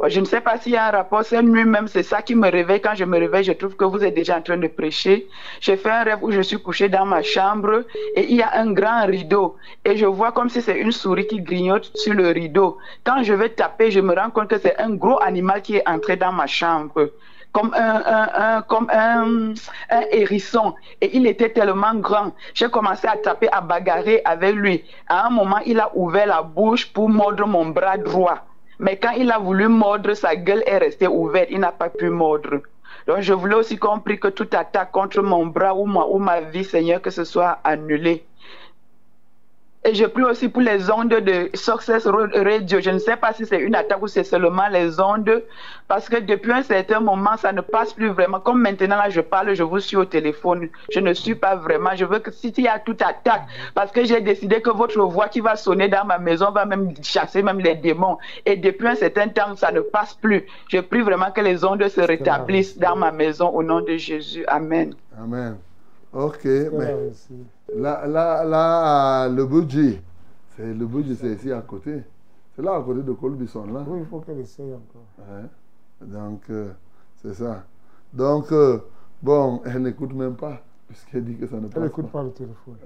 Oh, Je ne sais pas s'il y a un rapport, cette nuit même, c'est ça qui me réveille. Quand je me réveille, je trouve que vous êtes déjà en train de prêcher. J'ai fait un rêve où je suis couché dans ma chambre et il y a un grand rideau. Et je vois comme si c'est une souris qui grignote sur le rideau. Quand je vais taper, je me rends compte que c'est un gros animal qui est entré dans ma chambre comme un, un, comme un, un hérisson. Et il était tellement grand. J'ai commencé à taper, à bagarrer avec lui. À un moment, il a ouvert la bouche pour mordre mon bras droit. Mais quand il a voulu mordre, sa gueule est restée ouverte. Il n'a pas pu mordre. Donc, je voulais aussi compris que toute attaque contre mon bras ou ma, ou ma vie, Seigneur, que ce soit annulé. Et je prie aussi pour les ondes de Success Radio. Je ne sais pas si c'est une attaque ou c'est seulement les ondes, parce que depuis un certain moment, ça ne passe plus vraiment. Comme maintenant, là, je parle, je vous suis au téléphone. Je ne suis pas vraiment. Je veux que si il y a toute attaque, parce que j'ai décidé que votre voix qui va sonner dans ma maison va même chasser même les démons. Et depuis un certain temps, ça ne passe plus. Je prie vraiment que les ondes se rétablissent dans ma maison au nom de Jésus. Amen. Amen. Ok, mais là, là, là, le budget, c'est le budget, c'est ici à côté. C'est là à côté de Colbison, là. Oui, il faut qu'elle essaye encore. Ouais. Donc, euh, c'est ça. Donc, euh, bon, elle n'écoute même pas, puisqu'elle dit que ça ne passe Elle n'écoute pas. pas le téléphone.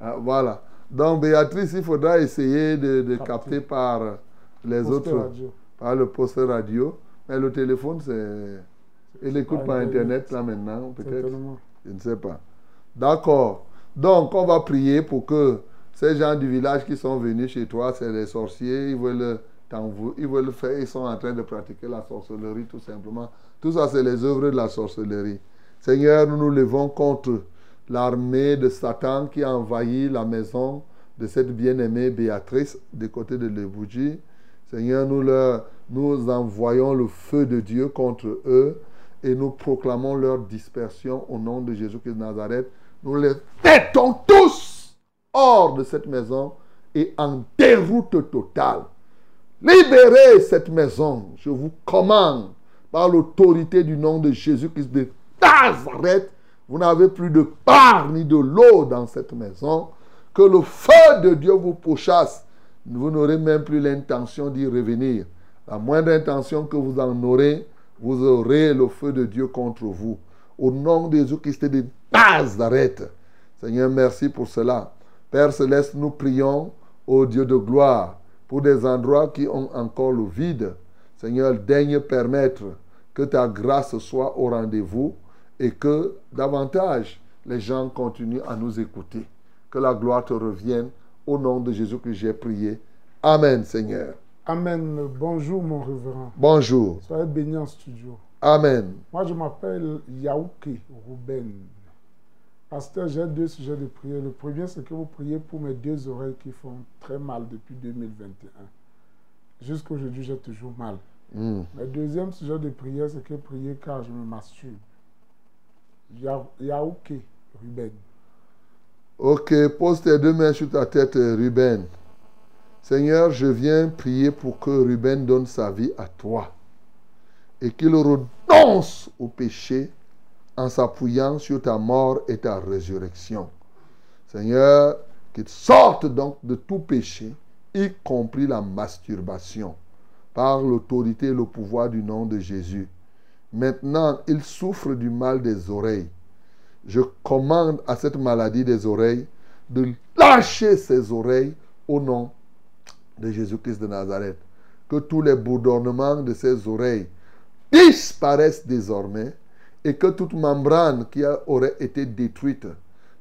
Ah, voilà. Donc, Béatrice, il faudra essayer de, de capter par les autres, radio. par le poste radio. Mais le téléphone, c'est. Il écoute pas par Internet. Là, maintenant, peut-être. Je ne sais pas. D'accord. Donc, on va prier pour que ces gens du village qui sont venus chez toi, c'est les sorciers, ils veulent ils veulent faire, ils sont en train de pratiquer la sorcellerie tout simplement. Tout ça, c'est les œuvres de la sorcellerie. Seigneur, nous nous levons contre l'armée de Satan qui a envahi la maison de cette bien-aimée Béatrice du côté de Lebouji. Seigneur, nous, leur, nous envoyons le feu de Dieu contre eux et nous proclamons leur dispersion au nom de Jésus-Christ de Nazareth. Nous les mettons tous hors de cette maison et en déroute totale. Libérez cette maison, je vous commande, par l'autorité du nom de Jésus-Christ de Nazareth. Vous n'avez plus de part ni de l'eau dans cette maison. Que le feu de Dieu vous pourchasse. Vous n'aurez même plus l'intention d'y revenir. La moindre intention que vous en aurez, vous aurez le feu de Dieu contre vous. Au nom de Jésus-Christ de Nazareth. Seigneur, merci pour cela. Père céleste, nous prions au Dieu de gloire pour des endroits qui ont encore le vide. Seigneur, daigne permettre que ta grâce soit au rendez-vous et que davantage les gens continuent à nous écouter. Que la gloire te revienne Au nom de Jésus que j'ai prié. Amen, Seigneur. Amen. Bonjour, mon révérend. Bonjour. Soyez bénis en studio. Amen. Moi, je m'appelle Yaouké Ruben. Pasteur, j'ai deux sujets de prière. Le premier, c'est que vous priez pour mes deux oreilles qui font très mal depuis 2021. Jusqu'à aujourd'hui, j'ai toujours mal. Le deuxième sujet de prière, c'est que prier car je me masturbe. Ya- Yaouké Ruben. Ok, pose tes deux mains sur ta tête, Ruben. Seigneur, je viens prier pour que Ruben donne sa vie à toi et qu'il renonce au péché en s'appuyant sur ta mort et ta résurrection. Seigneur, qu'il sorte donc de tout péché, y compris la masturbation, par l'autorité et le pouvoir du nom de Jésus. Maintenant, il souffre du mal des oreilles. Je commande à cette maladie des oreilles de lâcher ses oreilles au nom de Jésus-Christ de Nazareth. Que tous les bourdonnements de ses oreilles disparaissent désormais et que toute membrane qui aurait été détruite,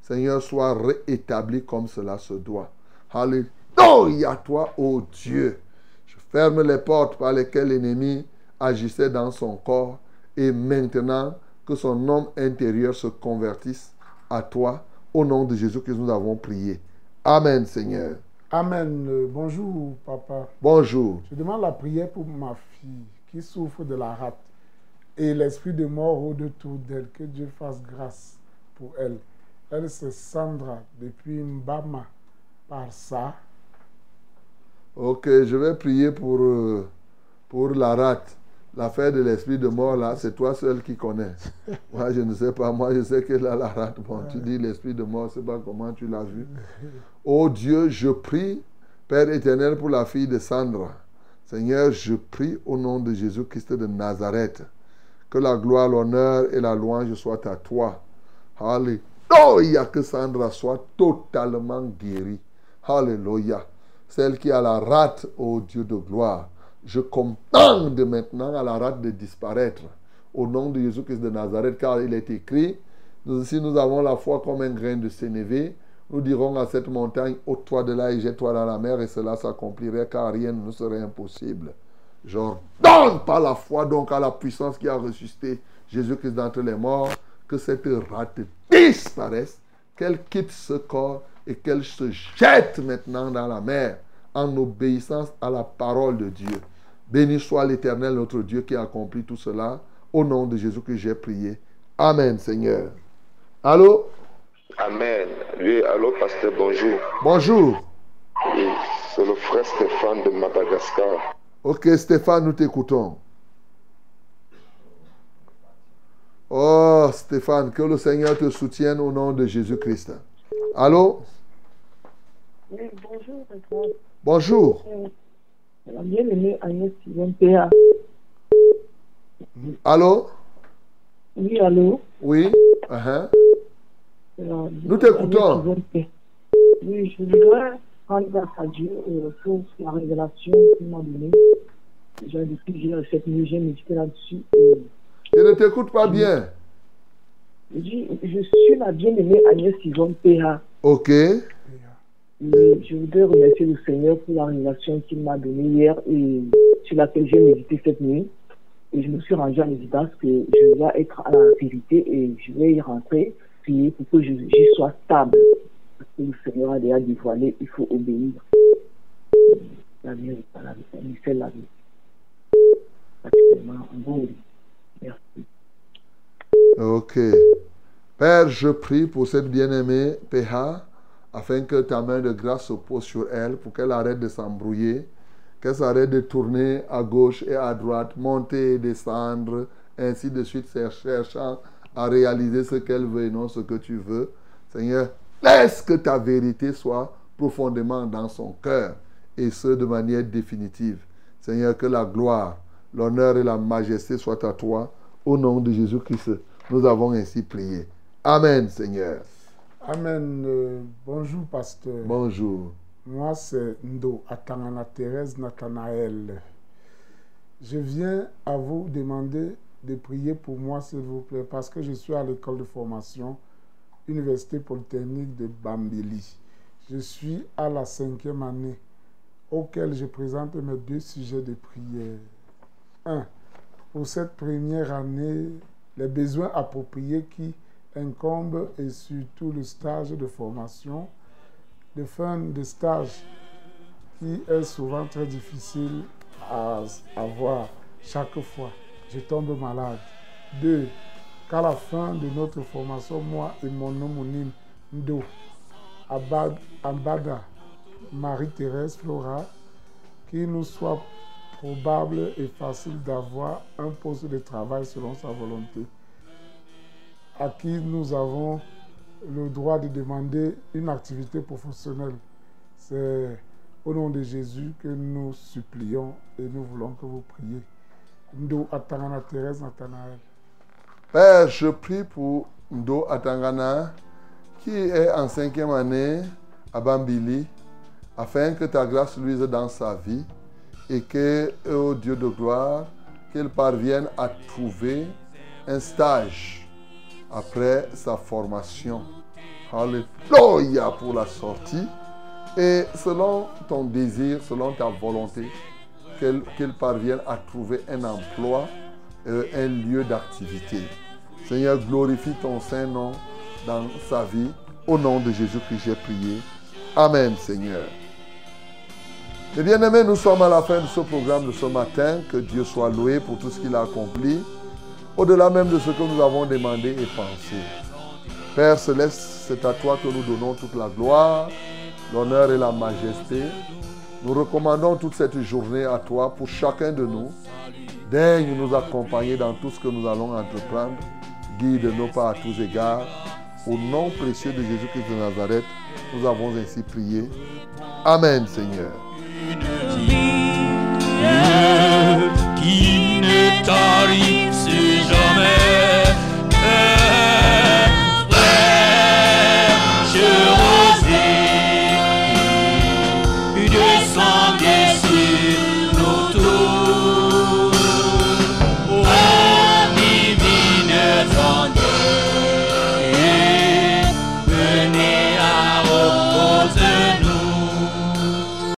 Seigneur, soit réétablie comme cela se doit. Alléluia, toi, ô Dieu. Je ferme les portes par lesquelles l'ennemi agissait dans son corps et maintenant que son homme intérieur se convertisse à toi. Au nom de Jésus que nous avons prié. Amen, Seigneur. Amen. Euh, Bonjour, papa. Bonjour. Je demande la prière pour ma fille qui souffre de la rate et l'esprit de mort autour d'elle. Que Dieu fasse grâce pour elle. Elle, c'est Sandra depuis Mbama, par ça. Ok, je vais prier pour, euh, pour la rate. L'affaire de l'esprit de mort, là, c'est toi seul qui connais. [laughs] Moi, je ne sais pas. Moi, je sais qu'elle a la rate. Bon, tu dis l'esprit de mort, je ne sais pas comment tu l'as vu. Oh Dieu, je prie, Père éternel, pour la fille de Sandra. Seigneur, je prie au nom de Jésus-Christ de Nazareth. Que la gloire, l'honneur et la louange soient à toi. Alléluia. Que Sandra soit totalement guérie. Alléluia. Celle qui a la rate, ô Dieu de gloire. Je commande maintenant à la rate de disparaître. Au nom de Jésus-Christ de Nazareth, car il est écrit, aussi nous avons la foi comme un grain de sénévé. Nous dirons à cette montagne, ôte-toi de là et jette-toi dans la mer, et cela s'accomplirait, car rien ne serait impossible. J'ordonne par la foi donc à la puissance qui a ressuscité Jésus-Christ d'entre les morts, que cette rate disparaisse, qu'elle quitte ce corps et qu'elle se jette maintenant dans la mer en obéissance à la parole de Dieu. Béni soit l'Éternel, notre Dieu, qui a accompli tout cela. Au nom de Jésus que j'ai prié. Amen, Seigneur. Allô? Amen. Oui, allô, pasteur, bonjour. Bonjour. Oui, c'est le frère Stéphane de Madagascar. Ok, Stéphane, nous t'écoutons. Oh, Stéphane, que le Seigneur te soutienne au nom de Jésus-Christ. Allô? Oui, bonjour. Bonjour. Euh, Agnès Sylvain PA. Allô? Oui, allô? Oui? Uh-huh. Euh, Nous t'écoutons. Oui, je voudrais grâce à Dieu pour la révélation qu'il m'a donnée. Déjà, depuis j'ai cette nuit, j'ai médité là-dessus. Je ne t'écoute pas bien. Je dis, je suis la bien-aimée Agnès Sylvain PA. Ok. Et je voudrais remercier le Seigneur pour la révélation qu'il m'a donnée hier et sur laquelle j'ai médité cette nuit. Et je me suis rendu à l'évidence que je dois être à la vérité et je vais y rentrer, prier pour que je- j'y sois stable. Le Seigneur a déjà dévoilé, il faut obéir. La vie pas la vie, il fait la vie. Actuellement, en bon. Merci. Ok. Père, je prie pour cette bien-aimée PH afin que ta main de grâce se pose sur elle pour qu'elle arrête de s'embrouiller, qu'elle s'arrête de tourner à gauche et à droite, monter et descendre, ainsi de suite, cherchant à réaliser ce qu'elle veut et non ce que tu veux. Seigneur, laisse que ta vérité soit profondément dans son cœur et ce de manière définitive? Seigneur, que la gloire, l'honneur et la majesté soient à toi. Au nom de Jésus-Christ, nous avons ainsi prié. Amen, Seigneur. Amen. Euh, bonjour, pasteur. Bonjour. Moi, c'est Ndo Atangana Thérèse Nathanaël. Je viens à vous demander de prier pour moi, s'il vous plaît, parce que je suis à l'école de formation, Université Polytechnique de Bambili. Je suis à la cinquième année auquel je présente mes deux sujets de prière. 1. Pour cette première année, les besoins appropriés qui incombent et surtout le stage de formation, de fin de stage qui est souvent très difficile à avoir chaque fois. Je tombe malade. 2. Qu'à la fin de notre formation, moi et mon homonyme Ndo, Abad, Ambada, Marie-Thérèse Flora, qu'il nous soit probable et facile d'avoir un poste de travail selon sa volonté, à qui nous avons le droit de demander une activité professionnelle. C'est au nom de Jésus que nous supplions et nous voulons que vous priez. Ndo Atangana Thérèse Nathanaël. Père, je prie pour Ndo Atangana, qui est en cinquième année à Bambili, afin que ta grâce luise dans sa vie et que, ô Dieu de gloire, qu'elle parvienne à trouver un stage après sa formation. Alléluia pour la sortie. Et selon ton désir, selon ta volonté, qu'elle qu'elle parvienne à trouver un emploi, un lieu d'activité. Seigneur, glorifie ton Saint-Nom dans sa vie. Au nom de Jésus-Christ, j'ai prié. Amen, Seigneur. Mes bien-aimés, nous sommes à la fin de ce programme de ce matin. Que Dieu soit loué pour tout ce qu'il a accompli, au-delà même de ce que nous avons demandé et pensé. Père céleste, c'est à toi que nous donnons toute la gloire, l'honneur et la majesté. Nous recommandons toute cette journée à toi pour chacun de nous. Daigne nous accompagner dans tout ce que nous allons entreprendre. Guide-nous pas à tous égards. Au nom précieux de Jésus-Christ de Nazareth, nous avons ainsi prié. Amen, Seigneur.